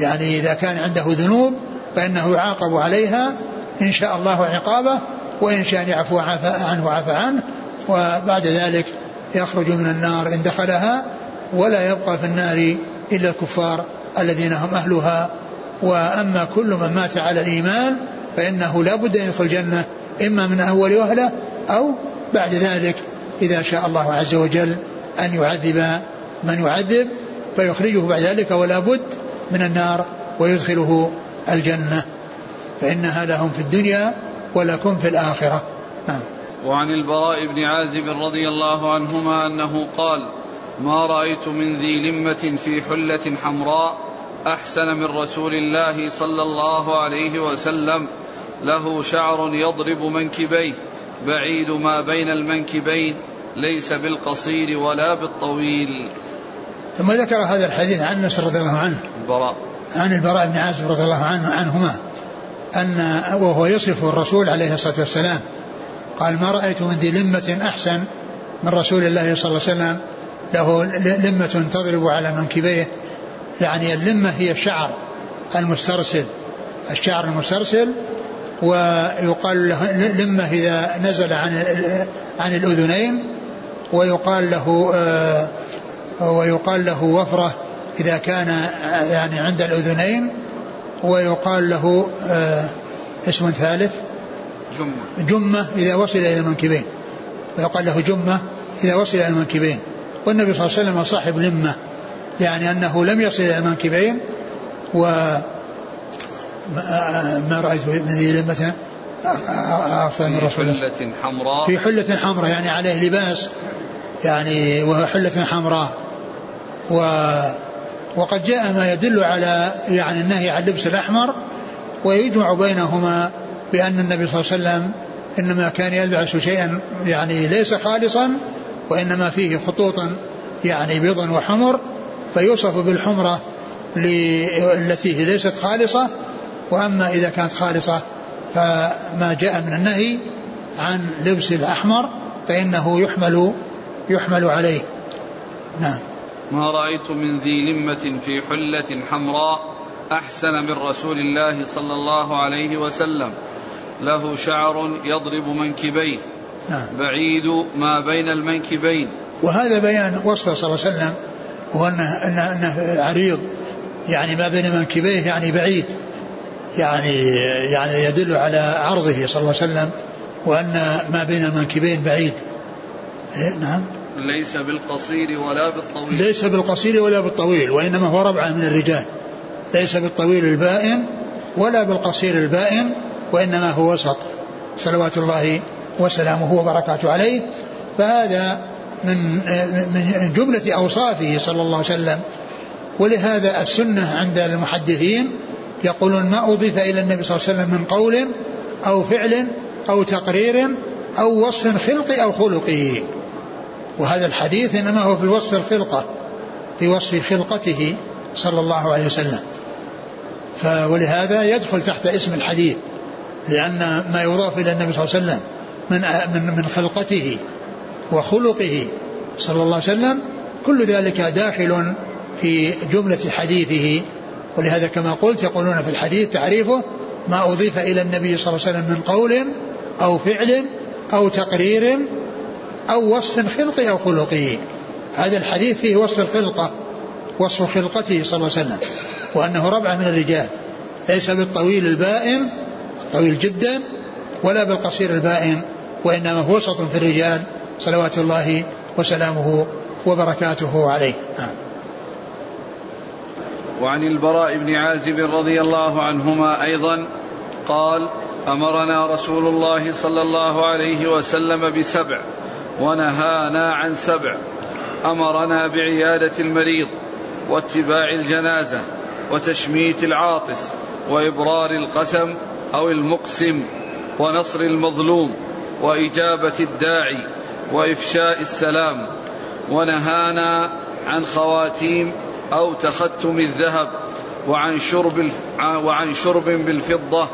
يعني إذا كان عنده ذنوب فإنه يعاقب عليها إن شاء الله عقابه وإن شاء يعفو عنه عفى عنه وبعد ذلك يخرج من النار إن دخلها ولا يبقى في النار إلا الكفار الذين هم أهلها. وأما كل من مات على الإيمان فإنه لا بد أن يدخل الجنة إما من أول وهلة أو بعد ذلك إذا شاء الله عز وجل أن يعذب من يعذب. فيخرجه بعد ذلك ولا بد من النار ويدخله الجنة. فإنها لهم في الدنيا ولكم في الآخرة. نعم. وعن البراء بن عازب رضي الله عنهما أنه قال ما رأيت من ذي لمة في حلة حمراء أحسن من رسول الله صلى الله عليه وسلم. له شعر يضرب منكبيه بعيد ما بين المنكبين ليس بالقصير ولا بالطويل. ثم ذكر هذا الحديث عن أنس رضي الله عنه. البراء. عن البراء بن عازب رضي الله عنه عنهما أن وهو يصف الرسول عليه الصلاة والسلام قال ما رأيت من ذي لمة أحسن من رسول الله صلى الله عليه وسلم له لمة تضرب على منكبيه يعني اللمة هي الشعر المسترسل الشعر المسترسل ويقال له لمة إذا نزل عن عن الأذنين ويقال له آه ويقال له وفرة إذا كان يعني عند الأذنين ويقال له آه اسم ثالث. جمة. جمة إذا وصل إلى المنكبين. ويقال له جمة إذا وصل إلى المنكبين. والنبي صلى الله عليه وسلم صاحب لمة يعني أنه لم يصل إلى المنكبين و ما رأيت من ذي لمة؟ من رسول الله في حلة حمراء. في حلة حمراء يعني عليه لباس يعني وهو حلة حمراء. و وقد جاء ما يدل على يعني النهي عن اللبس الأحمر ويجمع بينهما بأن النبي صلى الله عليه وسلم إنما كان يلبس شيئا يعني ليس خالصا وإنما فيه خطوط يعني بيض وحمر فيوصف بالحمرة التي ليست خالصة. وأما إذا كانت خالصة فما جاء من النهي عن لبس الأحمر فإنه يحمل يحمل عليه. نعم. ما رأيت من ذي لمة في حلة حمراء أحسن من رسول الله صلى الله عليه وسلم. له شعر يضرب منكبيه. نعم. بعيد ما بين المنكبين. وهذا بيان وصفه صلى الله عليه وسلم هو أنه, أنه, أنه عريض. يعني ما بين منكبيه يعني بعيد. يعني يعني يدل على عرضه صلى الله عليه وسلم وأن ما بين المنكبين بعيد. إيه نعم. ليس بالقصير ولا بالطويل. ليس بالقصير ولا بالطويل وإنما هو ربعة من الرجال. ليس بالطويل البائن ولا بالقصير البائن وإنما هو وسط. صلوات الله وسلامه وبركاته عليه. فهذا من من جملة أوصافه صلى الله عليه وسلم. ولهذا السنة عند المحدثين يقولون ما أضيف إلى النبي صلى الله عليه وسلم من قول أو فعل أو تقرير أو وصف خلقي أو خلقي. وهذا الحديث إنما هو في وصف الخلقة في وصف خلقته صلى الله عليه وسلم. ولهذا يدخل تحت اسم الحديث لأن ما يضاف إلى النبي صلى الله عليه وسلم من من من خلقته وخلقه صلى الله عليه وسلم كل ذلك داخل في جملة حديثه. ولهذا كما قلت يقولون في الحديث تعريفه ما أضيف إلى النبي صلى الله عليه وسلم من قول أو فعل أو تقرير أو وصف خلقي أو خلقي هذا الحديث فيه وصف الخلقة وصف خلقته صلى الله عليه وسلم وأنه ربعة من الرجال. ليس بالطويل البائن طويل جدا ولا بالقصير البائن وإنما هو وسط في الرجال صلوات الله وسلامه وبركاته عليه. نعم. وعن البراء بن عازب رضي الله عنهما أيضا قال أمرنا رسول الله صلى الله عليه وسلم بسبع ونهانا عن سبع. أمرنا بعيادة المريض واتباع الجنازة وتشميت العاطس وإبرار القسم أو المقسم ونصر المظلوم وإجابة الداعي وإفشاء السلام. ونهانا عن خواتيم أو تختم الذهب وعن شرب وعن شرب بالفضة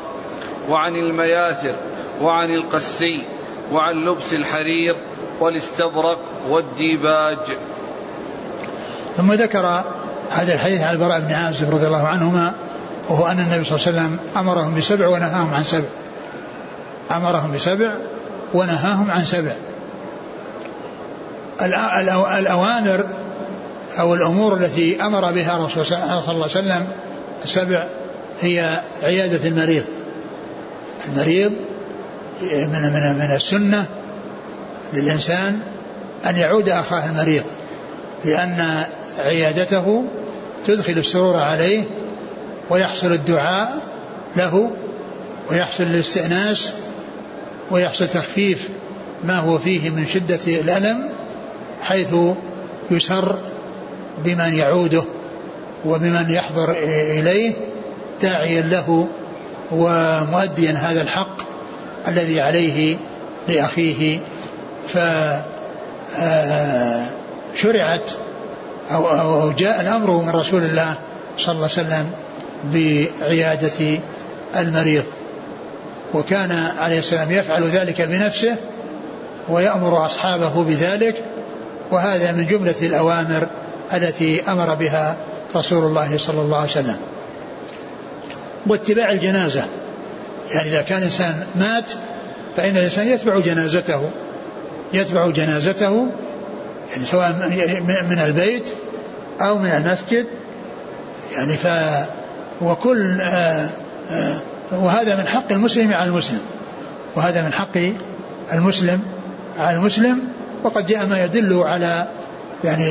وعن المياثر وعن القسي وعن لبس الحرير والاستبرق والديباج. ثم ذكر هذا الحديث عن البراء بن عازب رضي الله عنهما وهو أن النبي صلى الله عليه وسلم أمرهم بسبع ونهاهم عن سبع. أمرهم بسبع ونهاهم عن سبع. الأوامر أو الأمور التي أمر بها الرسول صلى الله عليه وسلم السبع هي عيادة المريض. المريض من من من السنة للإنسان أن يعود أخاه المريض لأن عيادته تدخل السرور عليه ويحصل الدعاء له ويحصل الاستئناس ويحصل تخفيف ما هو فيه من شدة الألم حيث يسر بمن يعوده وبمن يحضر إليه داعيا له ومؤديا هذا الحق الذي عليه لأخيه فشرعت أو, أو جاء الأمر من رسول الله صلى الله عليه وسلم بعيادة المريض. وكان عليه السلام يفعل ذلك بنفسه ويأمر أصحابه بذلك وهذا من جملة الأوامر التي أمر بها رسول الله صلى الله عليه وسلم. واتباع الجنازة. يعني إذا كان إنسان مات فإن الإنسان يتبع جنازته. يتبع جنازته يعني سواء من البيت أو من المسجد. يعني ف وكل آآ آآ وهذا من حق المسلم على المسلم. وهذا من حق المسلم على المسلم. وقد جاء ما يدل على يعني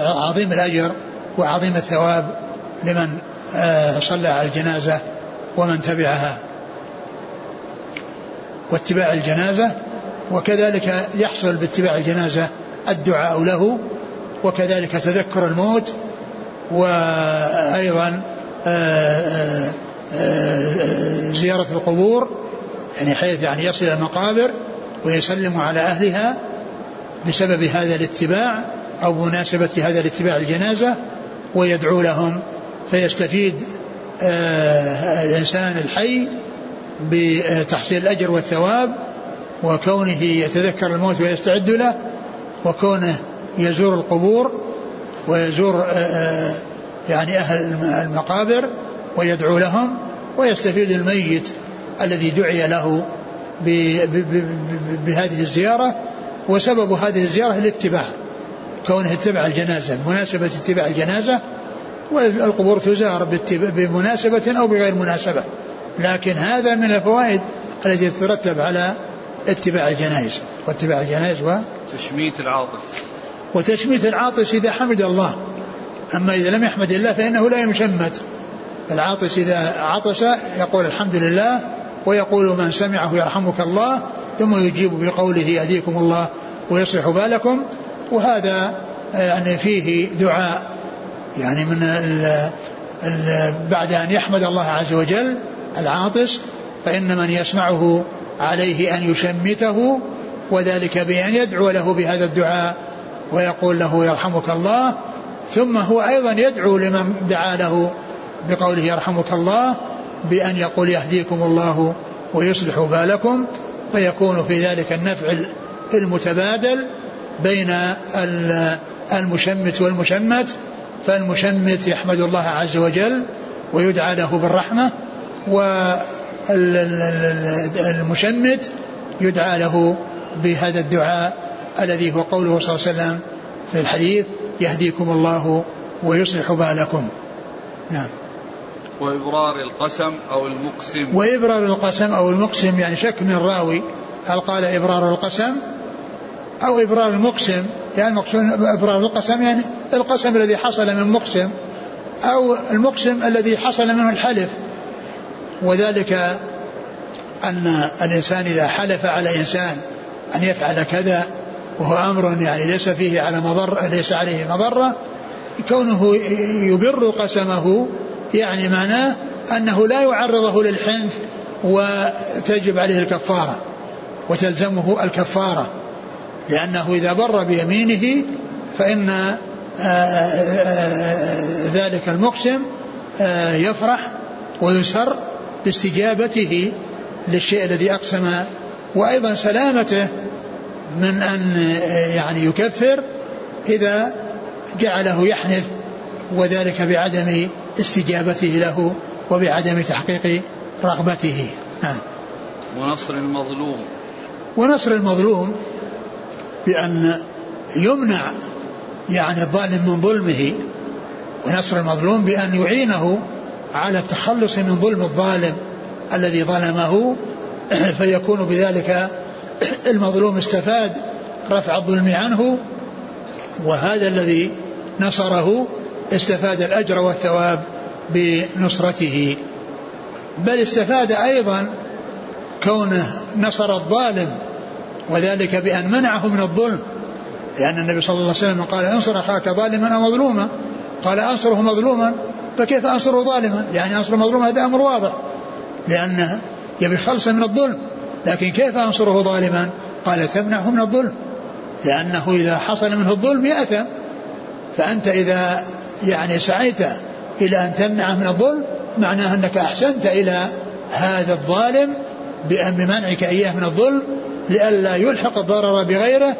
عظيم الأجر وعظيم الثواب لمن صلى على الجنازة ومن تبعها. واتباع الجنازة وكذلك يحصل باتباع الجنازة الدعاء له وكذلك تذكر الموت وأيضا آه، آه، آه، زيارة القبور يعني حيث يعني يصل المقابر ويسلم على أهلها بسبب هذا الاتباع أو مناسبة هذا الاتباع الجنازة ويدعو لهم فيستفيد الإنسان الحي بتحصيل الأجر والثواب وكونه يتذكر الموت ويستعد له وكونه يزور القبور ويزور آه، آه، يعني أهل المقابر ويدعو لهم ويستفيد الميت الذي دعي له بهذه الزيارة وسبب هذه الزيارة الاتباع كونه اتبع الجنازة مناسبة اتباع الجنازة والقبور تزار بمناسبة أو بغير مناسبة. لكن هذا من الفوائد التي تترتب على اتباع الجنائز واتباع الجنائز و تشميت العاطس وتشميت العاطس إذا حمد الله. أما إذا لم يحمد الله فإنه لا يشمت. العاطس إذا عطس يقول الحمد لله ويقول من سمعه يرحمك الله ثم يجيب بقوله يهديكم الله ويصلح بالكم. وهذا يعني فيه دعاء. يعني من ال ال بعد أن يحمد الله عز وجل العاطس فإن من يسمعه عليه أن يشمته وذلك بأن يدعو له بهذا الدعاء ويقول له يرحمك الله ثم هو أيضا يدعو لمن دعا له بقوله يرحمك الله بأن يقول يهديكم الله ويصلح بالكم فيكون في ذلك النفع المتبادل بين المشمت والمشمت فالمشمت يحمد الله عز وجل ويدعى له بالرحمة والمشمت يدعى له بهذا الدعاء الذي هو قوله صلى الله عليه وسلم في الحديث يهديكم الله ويصلح بالكم. نعم. وإبرار القسم أو المقسم. وإبرار القسم أو المقسم يعني شك من الراوي هل قال إبرار القسم أو إبرار المقسم؟ يعني المقصود إبرار القسم يعني القسم الذي حصل من مقسم أو المقسم الذي حصل منه الحلف. وذلك أن الإنسان إذا حلف على إنسان أن يفعل كذا وهو أمر يعني ليس فيه على مضر ليس عليه مضرة كونه يبر قسمه يعني معناه أنه لا يعرضه للحنث وتجب عليه الكفارة وتلزمه الكفارة لأنه إذا بر بيمينه فإن آه، آه، ذلك المقسم آه، يفرح ويسر باستجابته للشيء الذي أقسم وأيضا سلامته من أن يعني يكفر إذا جعله يحنث وذلك بعدم استجابته له وبعدم تحقيق رغبته. نعم ونصر المظلوم. ونصر المظلوم بأن يمنع يعني الظالم من ظلمه ونصر المظلوم بأن يعينه على التخلص من ظلم الظالم الذي ظلمه فيكون بذلك المظلوم استفاد رفع الظلم عنه وهذا الذي نصره استفاد الأجر والثواب بنصرته. بل استفاد أيضا كونه نصر الظالم وذلك بأن منعه من الظلم. لأن النبي صلى الله عليه وسلم قال انصر أخاك ظالما أو مظلوما؟ قال أنصره مظلوما. فكيف أنصره ظالما؟ يعني أنصر مظلوما هذا أمر واضح. لأنه يبي خلصا من الظلم. لكن كيف أنصره ظالما؟ قال تمنعه من الظلم. لأنه إذا حصل منه الظلم يأثم. فأنت إذا يعني سعيت إلى أن تمنعه من الظلم معناه أنك أحسنت إلى هذا الظالم بمنعك إياه من الظلم لئلا يلحق الضرر بغيره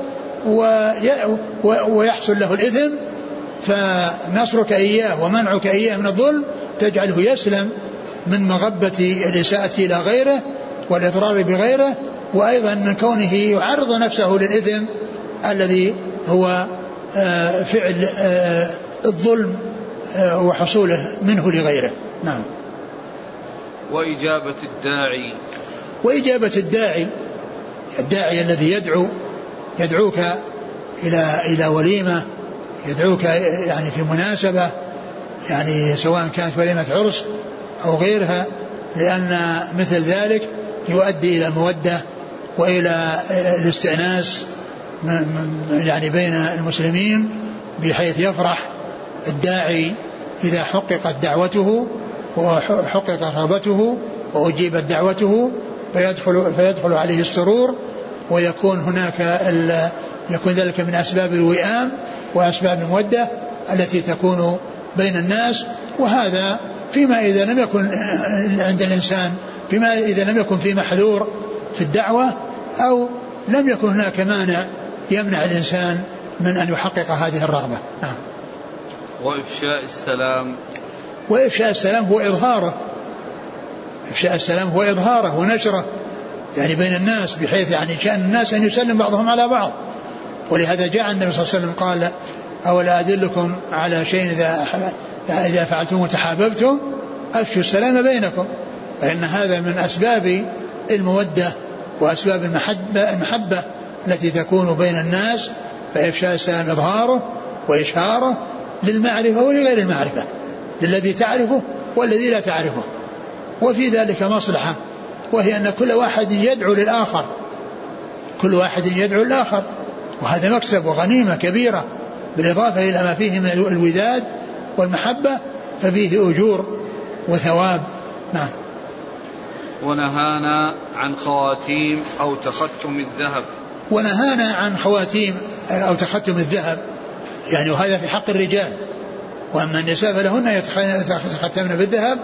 ويحصل له الإثم فنصرك إياه ومنعك إياه من الظلم تجعله يسلم من مغبة الإساءة إلى غيره والإضرار بغيره وأيضا من كونه يعرض نفسه للإثم الذي هو آه، فعل آه، الظلم آه، وحصوله منه لغيره. نعم. وإجابة الداعي. وإجابة الداعي الداعي الذي يدعو يدعوك إلى إلى وليمة يدعوك يعني في مناسبة يعني سواء كانت وليمة عرس أو غيرها لأن مثل ذلك يؤدي إلى المودة وإلى الاستئناس يعني بين المسلمين بحيث يفرح الداعي إذا حققت دعوته وحقق رغبته وأجيبت دعوته فيدخل فيدخل عليه السرور ويكون هناك يكون ذلك من أسباب الوئام وأسباب المودة التي تكون بين الناس وهذا فيما إذا لم يكن عند الإنسان فيما إذا لم يكن في محذور في الدعوة أو لم يكن هناك مانع يمنع الإنسان من أن يحقق هذه الرغبة. نعم. وإفشاء السلام. وإفشاء السلام هو إظهاره. إفشاء السلام هو إظهاره ونشره يعني بين الناس بحيث يعني شأن الناس أن يسلم بعضهم على بعض. ولهذا جاء النبي صلى الله عليه وسلم قال أولا أدلكم على شيء إذا إذا فعلتم تحاببتم أفشوا السلام بينكم. فإن هذا من أسباب المودة وأسباب المحبة, المحبة التي تكون بين الناس فإفشاء السلام إظهاره وإشهاره للمعرفة ولغير المعرفة للذي تعرفه والذي لا تعرفه. وفي ذلك مصلحة وهي أن كل واحد يدعو للآخر. كل واحد يدعو للآخر. وهذا مكسب وغنيمة كبيرة بالإضافة إلى ما فيه من الوداد والمحبة ففيه أجور وثواب. نعم. ونهانا عن خواتيم أو تختم الذهب. ونهانا عن خواتيم أو تختم الذهب. يعني وهذا في حق الرجال. وأما النساء فلهن يتختمن بالذهب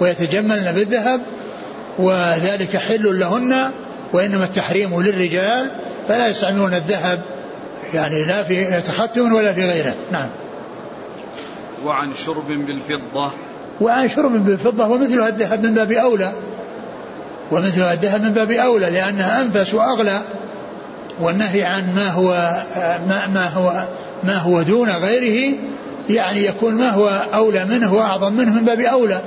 ويتجملن بالذهب وذلك حل لهن وإنما التحريم للرجال فلا يستعملون الذهب يعني لا في تختم ولا في غيره. نعم. وعن شرب بالفضة. وعن شرب بالفضة ومثلها الذهب من باب أولى. ومثلها الذهب من باب أولى لأنها أنفس وأغلى. والنهي عن ما هو ما, ما هو ما هو دون غيره يعني يكون ما هو أولى منه وأعظم منه من باب أولى.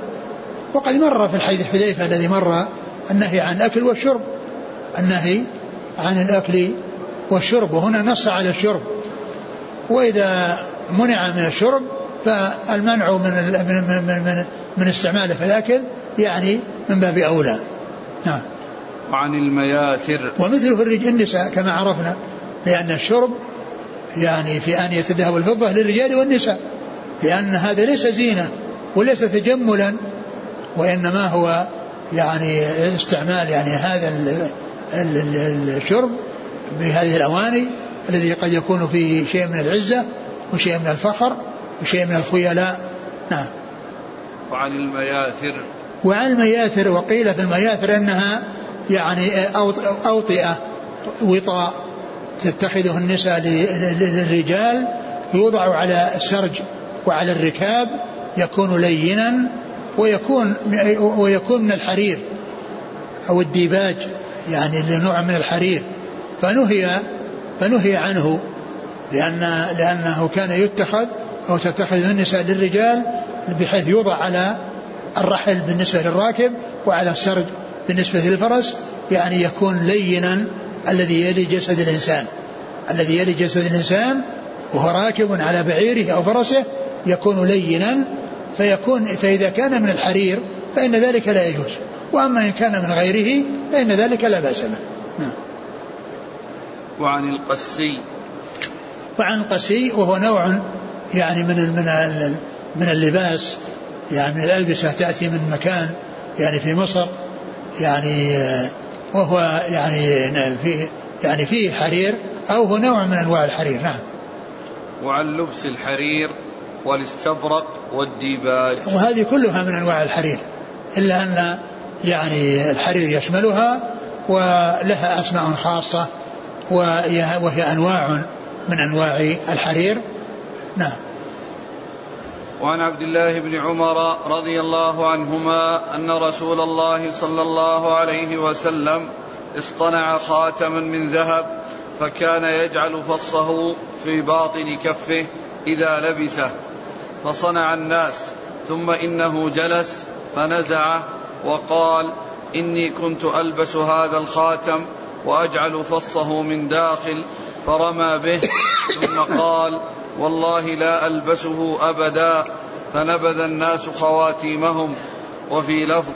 وقد مر في الحديث حذيفة الذي مر النهي عن الأكل والشرب. النهي عن الأكل والشرب وهنا نص على الشرب. وإذا منع من الشرب فالمنع من من من, من, من استعماله الأكل يعني من باب أولى. نعم. وعن المياثر. ومثله في النساء كما عرفنا لأن الشرب يعني في آنية الذهب والفضة للرجال والنساء لأن هذا ليس زينة وليس تجملا وإنما هو يعني استعمال يعني هذا الشرب بهذه الأواني الذي قد يكون فيه شيء من العزة وشيء من الفخر وشيء من الخيلاء. نعم. وعن المياثر. وعن المياثر وقيل في المياثر أنها يعني أوطئة وطاء تتخذه النساء للرجال يوضع على السرج وعلى الركاب يكون لينا ويكون ويكون من الحرير أو الديباج يعني لنوع من الحرير. فنهي فنهي عنه لأن لأنه كان يتخذ أو تتخذ النساء للرجال بحيث يوضع على الرحل بالنسبة للراكب وعلى السرج بالنسبة للفرس يعني يكون لينا الذي يلي جسد الإنسان الذي يلي جسد الإنسان وهو راكب على بعيره أو فرسه يكون لينا فيكون فإذا كان من الحرير فإن ذلك لا يجوز وأما إن كان من غيره فإن ذلك لا بأس به نعم. وعن القسي. وعن القسي وهو نوع يعني من من من اللباس يعني من الألبسة تأتي من مكان يعني في مصر يعني وهو يعني في يعني فيه حرير أو هو نوع من أنواع الحرير نعم. وعن لبس الحرير والاستبرق والديباج. وهذه كلها من أنواع الحرير إلا أن يعني الحرير يشملها ولها أسماء خاصة وهي أنواع من أنواع الحرير. نعم. وعن عبد الله بن عمر رضي الله عنهما أن رسول الله صلى الله عليه وسلم اصطنع خاتما من ذهب فكان يجعل فصه في باطن كفه إذا لبسه فصنع الناس ثم إنه جلس فنزعه وقال إني كنت ألبس هذا الخاتم وأجعل فصه من داخل فرمى به ثم قال والله لا ألبسه أبدا. فنبذ الناس خواتيمهم وفي لفظ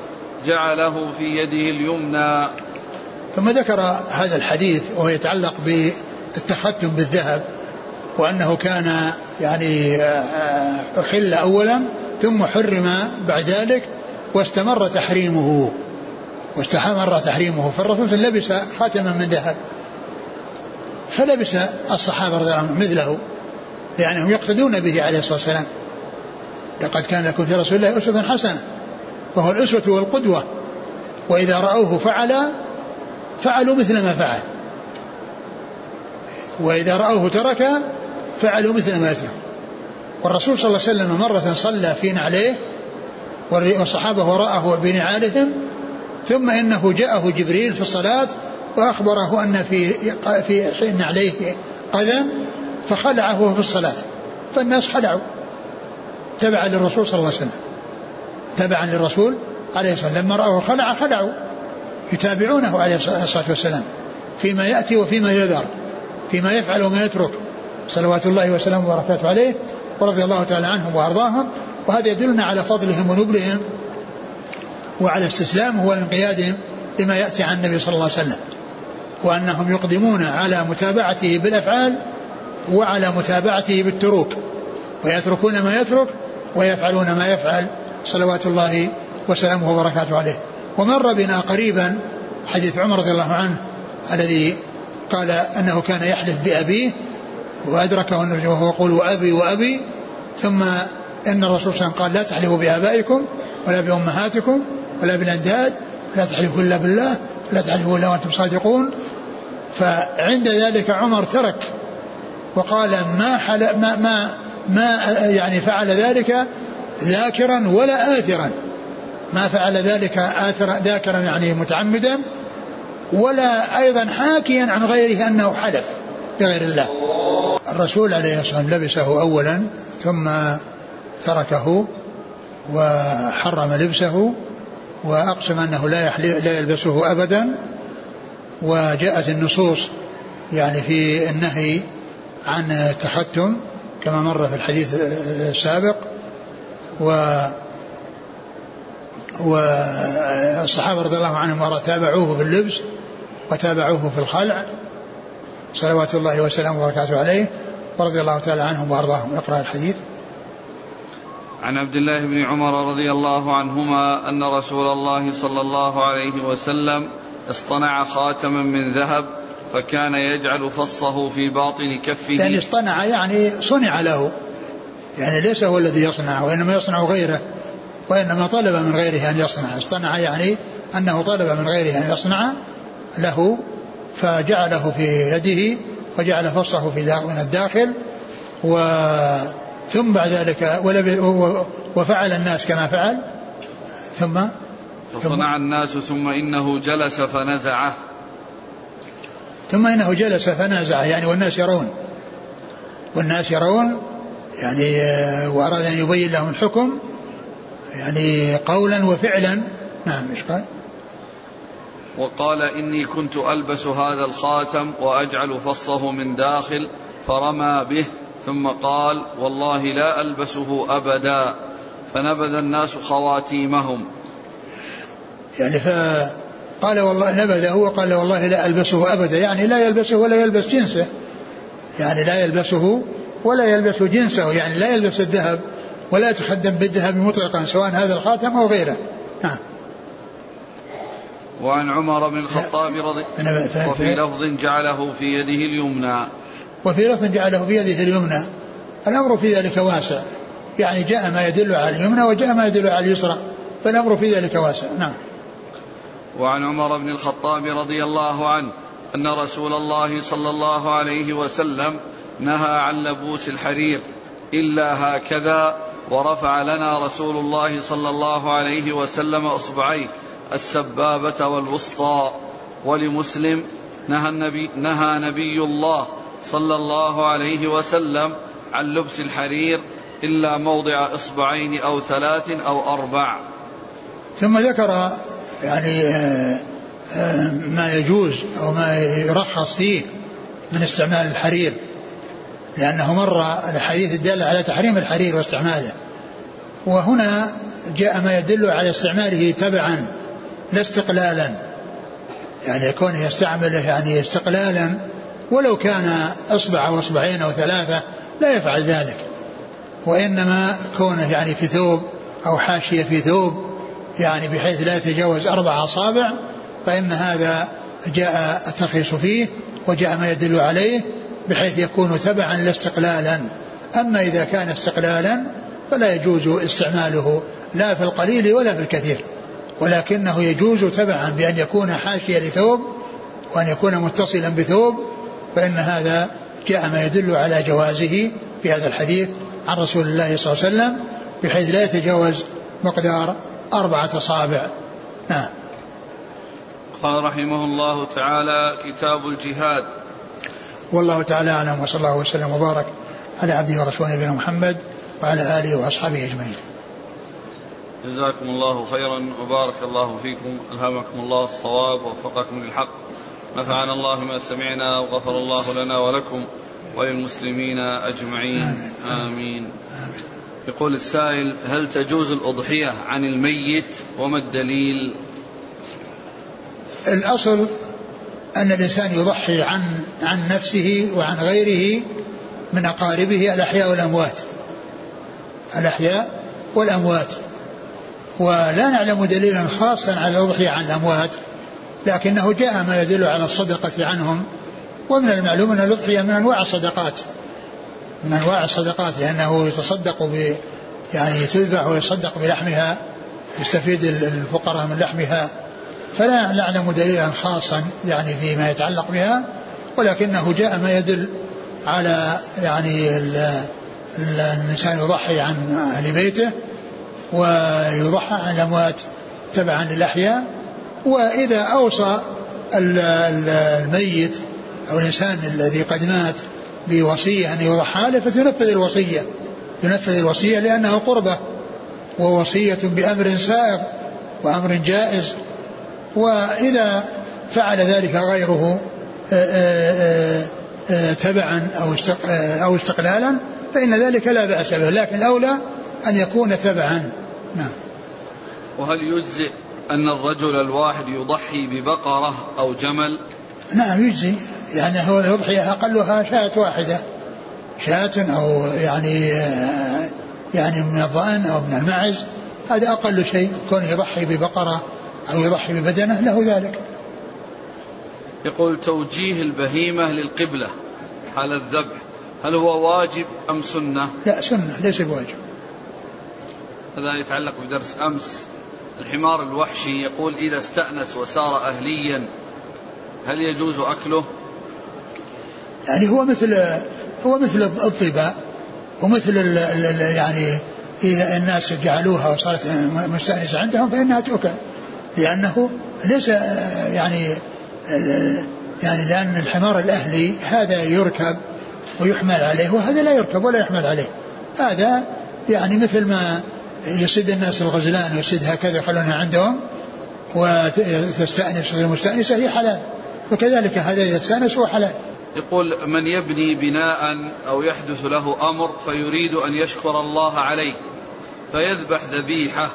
جعله في يده اليمنى. ثم ذكر هذا الحديث وهو يتعلق بالتختم بالذهب وأنه كان يعني آه، أحل اولا ثم حرم بعد ذلك واستمر تحريمه. واستمر تحريمه فالرسول لبس خاتما من ذهب. فلبس الصحابة رضي الله عنهم مثله لأنهم يقتدون به عليه الصلاة والسلام. لقد كان لكم في رسول الله أسوة حسنة فهو الأسوة والقدوة. وإذا رأوه فعل فعلوا مثل ما فعل. وإذا رأوه ترك فعلوا مثل ما ترك والرسول صلى الله عليه وسلم مرة صلى في نعليه والصحابة وراءه بنعالهم ثم إنه جاءه جبريل في الصلاة وأخبره أن في في نعليه قدم فخلعه في الصلاة فالناس خلعوا. تبعا للرسول صلى الله عليه وسلم. تبعا للرسول عليه الصلاة والسلام. لما رأوه خلع خلعوا. يتابعونه عليه الصلاة والسلام. فيما يأتي وفيما يذر. فيما يفعل وما يترك. صلوات الله وسلامه وبركاته عليه ورضي الله تعالى عنهم وأرضاهم. وهذا يدلنا على فضلهم ونبلهم. وعلى استسلامهم وانقيادهم لما يأتي عن النبي صلى الله عليه وسلم. وأنهم يقدمون على متابعته بالأفعال وعلى متابعته بالتروك. ويتركون ما يترك ويفعلون ما يفعل. صلوات الله وسلامه وبركاته عليه. ومر بنا قريبا حديث عمر رضي الله عنه الذي قال أنه كان يحلف بأبيه وأدركه النبي وهو يقول وابي وأبي ثم إن الرسول صلى الله عليه وسلم قال لا تحلفوا بآبائكم ولا بأمهاتكم. ولا بالأنداد لا تحلفوا إلا بالله لا تحلفوا إلا وأنتم صادقون. فعند ذلك عمر ترك وقال ما حل ما ما ما يعني فعل ذلك ذاكرا ولا آثرا. ما فعل ذلك آثرا ذاكرا يعني متعمدا ولا أيضا حاكيا عن غيره أنه حلف بغير الله. الرسول عليه الصلاة والسلام لبسه أولا ثم تركه وحرم لبسه وأقسم أنه لا, لا يلبسه أبدا وجاءت النصوص يعني في النهي عن التختم كما مر في الحديث السابق و والصحابة رضي الله عنهم تابعوه باللبس وتابعوه في الخلع صلوات الله وسلامه وبركاته عليه ورضي الله تعالى عنهم وأرضاهم. اقرأ الحديث. عن عبد الله بن عمر رضي الله عنهما أن رسول الله صلى الله عليه وسلم اصطنع خاتما من ذهب فكان يجعل فصه في باطن كفه. يعني اصطنع يعني صنع له. يعني ليس هو الذي يصنع وإنما يصنع غيره وإنما طلب من غيره أن يصنع. اصطنع يعني أنه طلب من غيره أن يصنع له فجعله في يده وجعل فصه في من الداخل و ثم بعد ذلك وفعل الناس كما فعل؟ ثم؟ فصنع الناس ثم إنه جلس فنزعه. ثم إنه جلس فنزعه يعني والناس يرون. والناس يرون يعني آه، وأراد أن يبين لهم الحكم يعني قولا وفعلا. نعم إيش قال؟ وقال إني كنت ألبس هذا الخاتم وأجعل فصه من داخل فرمى به. ثم قال والله لا ألبسه أبدا. فنبذ الناس خواتيمهم. يعني فقال والله نبذه وقال والله لا ألبسه أبدا. يعني لا يلبسه ولا يلبس جنسه. يعني لا يلبسه ولا يلبس جنسه. يعني لا يلبس الذهب ولا يتخدم بالذهب مطلقا سواء هذا الخاتم أو غيره. نعم. وعن عمر بن الخطاب رضي وفي لفظ جعله في يده اليمنى. وفي لفظ جعله في يده اليمنى. الأمر في ذلك واسع. يعني جاء ما يدل على اليمنى وجاء ما يدل على اليسرى. فالأمر في ذلك واسع. نعم. وعن عمر بن الخطاب رضي الله عنه أن رسول الله صلى الله عليه وسلم نهى عن لبوس الحرير. إلا هكذا ورفع لنا رسول الله صلى الله عليه وسلم أصبعيه السبابة والوسطى. ولمسلم نهى النبي نهى نبي الله صلى الله عليه وسلم عن لبس الحرير إلا موضع إصبعين أو ثلاث أو أربع. ثم ذكر يعني آه، آه، ما يجوز أو ما يرخص فيه من استعمال الحرير لأنه مر الحديث الدالة على تحريم الحرير واستعماله وهنا جاء ما يدل على استعماله تبعا لا استقلالا يعني يكون يستعمله يعني استقلالا ولو كان إصبع أو إصبعين أو ثلاثة لا يفعل ذلك. وإنما كونه يعني في ثوب أو حاشية في ثوب يعني بحيث لا يتجاوز أربع أصابع فإن هذا جاء الترخيص فيه وجاء ما يدل عليه بحيث يكون تبعا لا استقلالا. أما إذا كان استقلالا فلا يجوز استعماله لا في القليل ولا في الكثير. ولكنه يجوز تبعا بأن يكون حاشية لثوب وأن يكون متصلا بثوب فإن هذا جاء ما يدل على جوازه في هذا الحديث عن رسول الله صلى الله عليه وسلم بحيث لا يتجاوز مقدار أربعة أصابع. نعم. قال رحمه الله تعالى كتاب الجهاد. والله تعالى أعلم وصلى الله وسلم وبارك على عبده ورسوله نبينا محمد وعلى آله وأصحابه أجمعين. جزاكم الله خيرا وبارك الله فيكم. ألهمكم الله الصواب ووفقكم للحق. نفعنا الله ما سمعنا وغفر الله لنا ولكم وللمسلمين أجمعين. آمين. يقول السائل هل تجوز الأضحية عن الميت؟ وما الدليل؟ الأصل أن الإنسان يضحي عن عن نفسه وعن غيره من أقاربه الأحياء والأموات. الأحياء والأموات. ولا نعلم دليلا خاصا على الأضحية عن الأموات. لكنه جاء ما يدل على الصدقة عنهم ومن المعلوم أن الأضحية من أنواع الصدقات. من أنواع الصدقات لأنه يتصدق ب يعني تذبح ويصدق بلحمها يستفيد الفقراء من لحمها. فلا نعلم دليلا خاصا يعني فيما يتعلق بها ولكنه جاء ما يدل على يعني الإنسان يضحي عن أهل بيته ويضحى عن الأموات تبعا للأحياء. وإذا أوصى الميت أو الإنسان الذي قد مات بوصية أن يضحى له فتنفذ الوصية. تنفذ الوصية لأنها قربة ووصية بأمر سائغ وأمر جائز. وإذا فعل ذلك غيره آه، آه، آه، تبعا أو أو استقلالا فإن ذلك لا بأس به. لكن الأولى أن يكون تبعا. نعم. وهل يجزئ أن الرجل الواحد يضحي ببقرة أو جمل؟ نعم يجزي. يعني هو يضحي أقلها شاة واحدة. شاة أو يعني يعني من الضأن أو من المعز هذا أقل شيء. كونه يضحي ببقرة أو يضحي ببدنة له ذلك. يقول توجيه البهيمة للقبلة حال الذبح. هل هو واجب أم سنة؟ لا سنة ليس بواجب. هذا يتعلق بدرس أمس. الحمار الوحشي يقول إذا استأنس وصار أهليا هل يجوز أكله؟ يعني هو مثل هو مثل الطباء ومثل ال ال يعني إذا الناس جعلوها وصارت مستأنسة عندهم فإنها تؤكل لأنه ليس يعني يعني لأن الحمار الأهلي هذا يركب ويحمل عليه وهذا لا يركب ولا يحمل عليه هذا يعني مثل ما يسد الناس الغزلان ويسد هكذا يخلونها عندهم وتستأنس المستأنسة هي حلال. وكذلك هذا إذا استأنس هو حلال. يقول من يبني بناء أو يحدث له أمر فيريد أن يشكر الله عليه فيذبح ذبيحة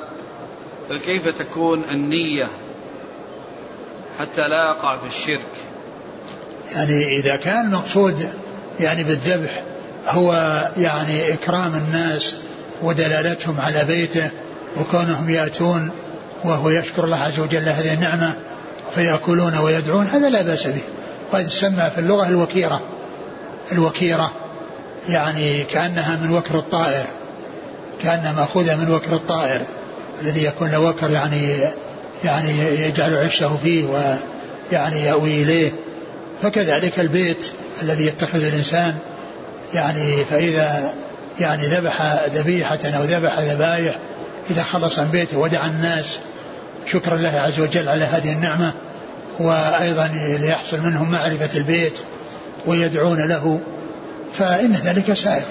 فكيف تكون النية حتى لا يقع في الشرك؟ يعني إذا كان المقصود يعني بالذبح هو يعني إكرام الناس ودلالتهم على بيته وكونهم يأتون وهو يشكر الله عز وجل هذه النعمة فيأكلون ويدعون هذا لا بأس به. وهذا تسمى في اللغة الوكيرة. الوكيرة يعني كأنها من وكر الطائر كأنها مأخوذة من وكر الطائر الذي يكون له وكر يعني يعني يجعل عشه فيه ويعني يأوي إليه. فكذلك البيت الذي يتخذ الإنسان يعني فإذا يعني ذبح ذبيحة أو ذبح ذبائح إذا خلص من بيته ودعا الناس شكرا الله عز وجل على هذه النعمة وأيضا ليحصل منهم معرفة البيت ويدعون له فإن ذلك سائر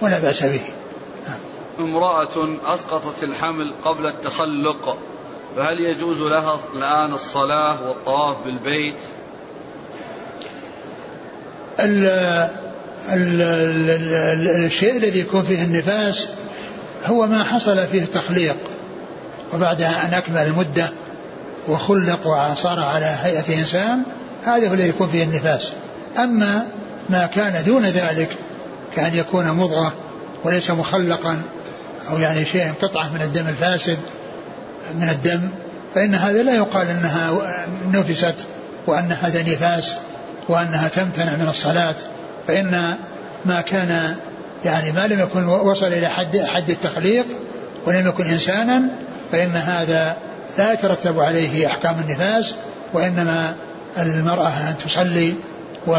ولا بأس به. امرأة أسقطت الحمل قبل التخلق فهل يجوز لها الآن الصلاة والطواف بالبيت؟ ال ال ال الشيء الذي يكون فيه النفاس هو ما حصل فيه تخليق وبعد أن أكمل المدة وخلق وصار على هيئة إنسان هذا هو الذي يكون فيه النفاس. أما ما كان دون ذلك كأن يكون مضغة وليس مخلقا أو يعني شيء قطعة من الدم الفاسد من الدم فإن هذا لا يقال أنها نفست وأن هذا نفاس وأنها تمتنع من الصلاة. فإن ما كان يعني ما لم يكن وصل إلى حد حد التخليق ولم يكن إنسانا فإن هذا لا يترتب عليه أحكام النفاس وإنما المرأة أن تصلي و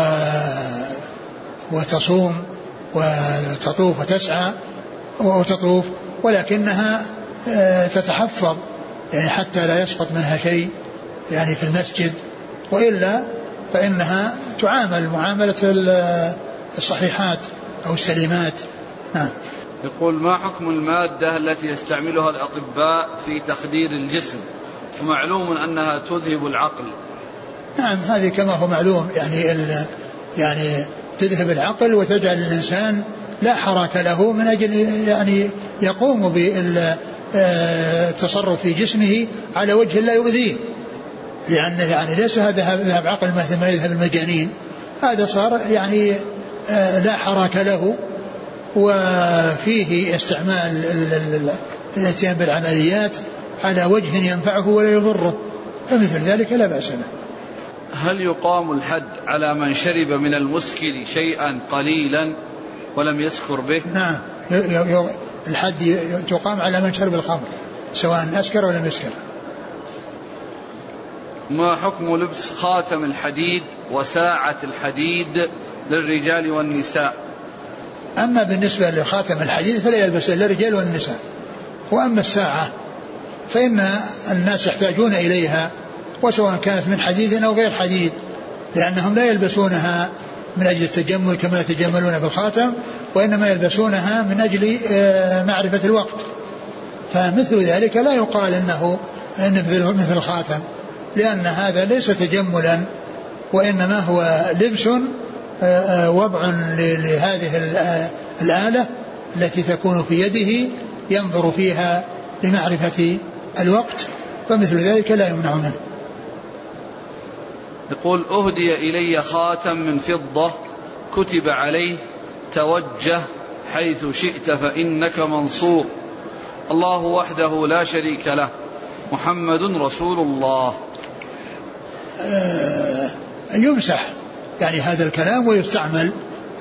وتصوم وتطوف وتسعى وتطوف ولكنها آه، تتحفظ يعني حتى لا يسقط منها شيء يعني في المسجد وإلا فإنها تعامل معاملة الصحيحات أو السليمات. نعم. يقول ما حكم المادة التي يستعملها الأطباء في تخدير الجسم؟ ومعلوم أنها تذهب العقل. نعم هذه كما هو معلوم يعني ال يعني تذهب العقل وتجعل الإنسان لا حركة له من أجل يعني يقوم بالتصرف في جسمه على وجه لا يؤذيه. لأنه يعني ليس هذا ذهب عقل مثل ما يذهب المجانين. هذا صار يعني آه، لا حراك له وفيه استعمال الاتيان بالعمليات على وجه ينفعه ولا يضره. فمثل ذلك لا بأس به. هل يقام الحد على من شرب من المسكر شيئا قليلا ولم يسكر به؟ نعم. الحد يقام على من شرب الخمر سواء أسكر ولم يسكر. ما حكم لبس خاتم الحديد وساعة الحديد للرجال والنساء؟ أما بالنسبة لخاتم الحديد فلا يلبس إلا الرجال والنساء. وأما الساعة فإن الناس يحتاجون إليها وسواء كانت من حديد أو غير حديد لأنهم لا يلبسونها من أجل التجمل كما يتجملون بالخاتم وإنما يلبسونها من أجل آه، معرفة الوقت. فمثل ذلك لا يقال إن مثل مثل الخاتم. لأن هذا ليس تجملا وإنما هو لبس آه، آه، وضع لهذه الآلة التي تكون في يده ينظر فيها لمعرفة الوقت فمثل ذلك لا يمنع منه. يقول أهدي إلي خاتم من فضة كتب عليه توجه حيث شئت فإنك منصور الله وحده لا شريك له محمد رسول الله آه يمسح يعني هذا الكلام ويستعمل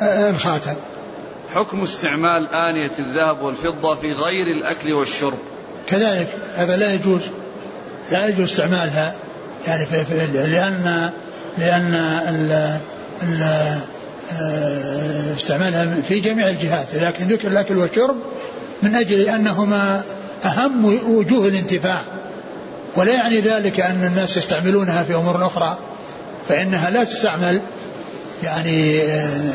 آه الخاتم. حكم استعمال آنية الذهب والفضة في غير الأكل والشرب. كذلك هذا لا يجوز لا يجوز استعمالها. يعني في في لأن لأن ال ال آه، استعمالها في جميع الجهات. لكن ذكر الأكل والشرب من أجل أنهما أهم وجوه الانتفاع. ولا يعني ذلك أن الناس يستعملونها في أمور أخرى فإنها لا تستعمل يعني آه،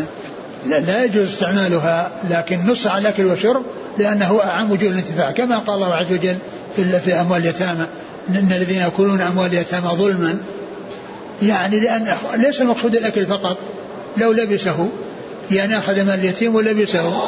لا يجوز استعمالها لكن نص على الأكل والشرب لأنه أعم وجوه الانتفاع. كما قال الله عز وجل في, في أموال اليتامى إن الذين يأكلون أموال اليتامى ظلما يعني لأن ليس المقصود الأكل فقط لو لبسه يعني أخذ مال اليتيم ولبسه.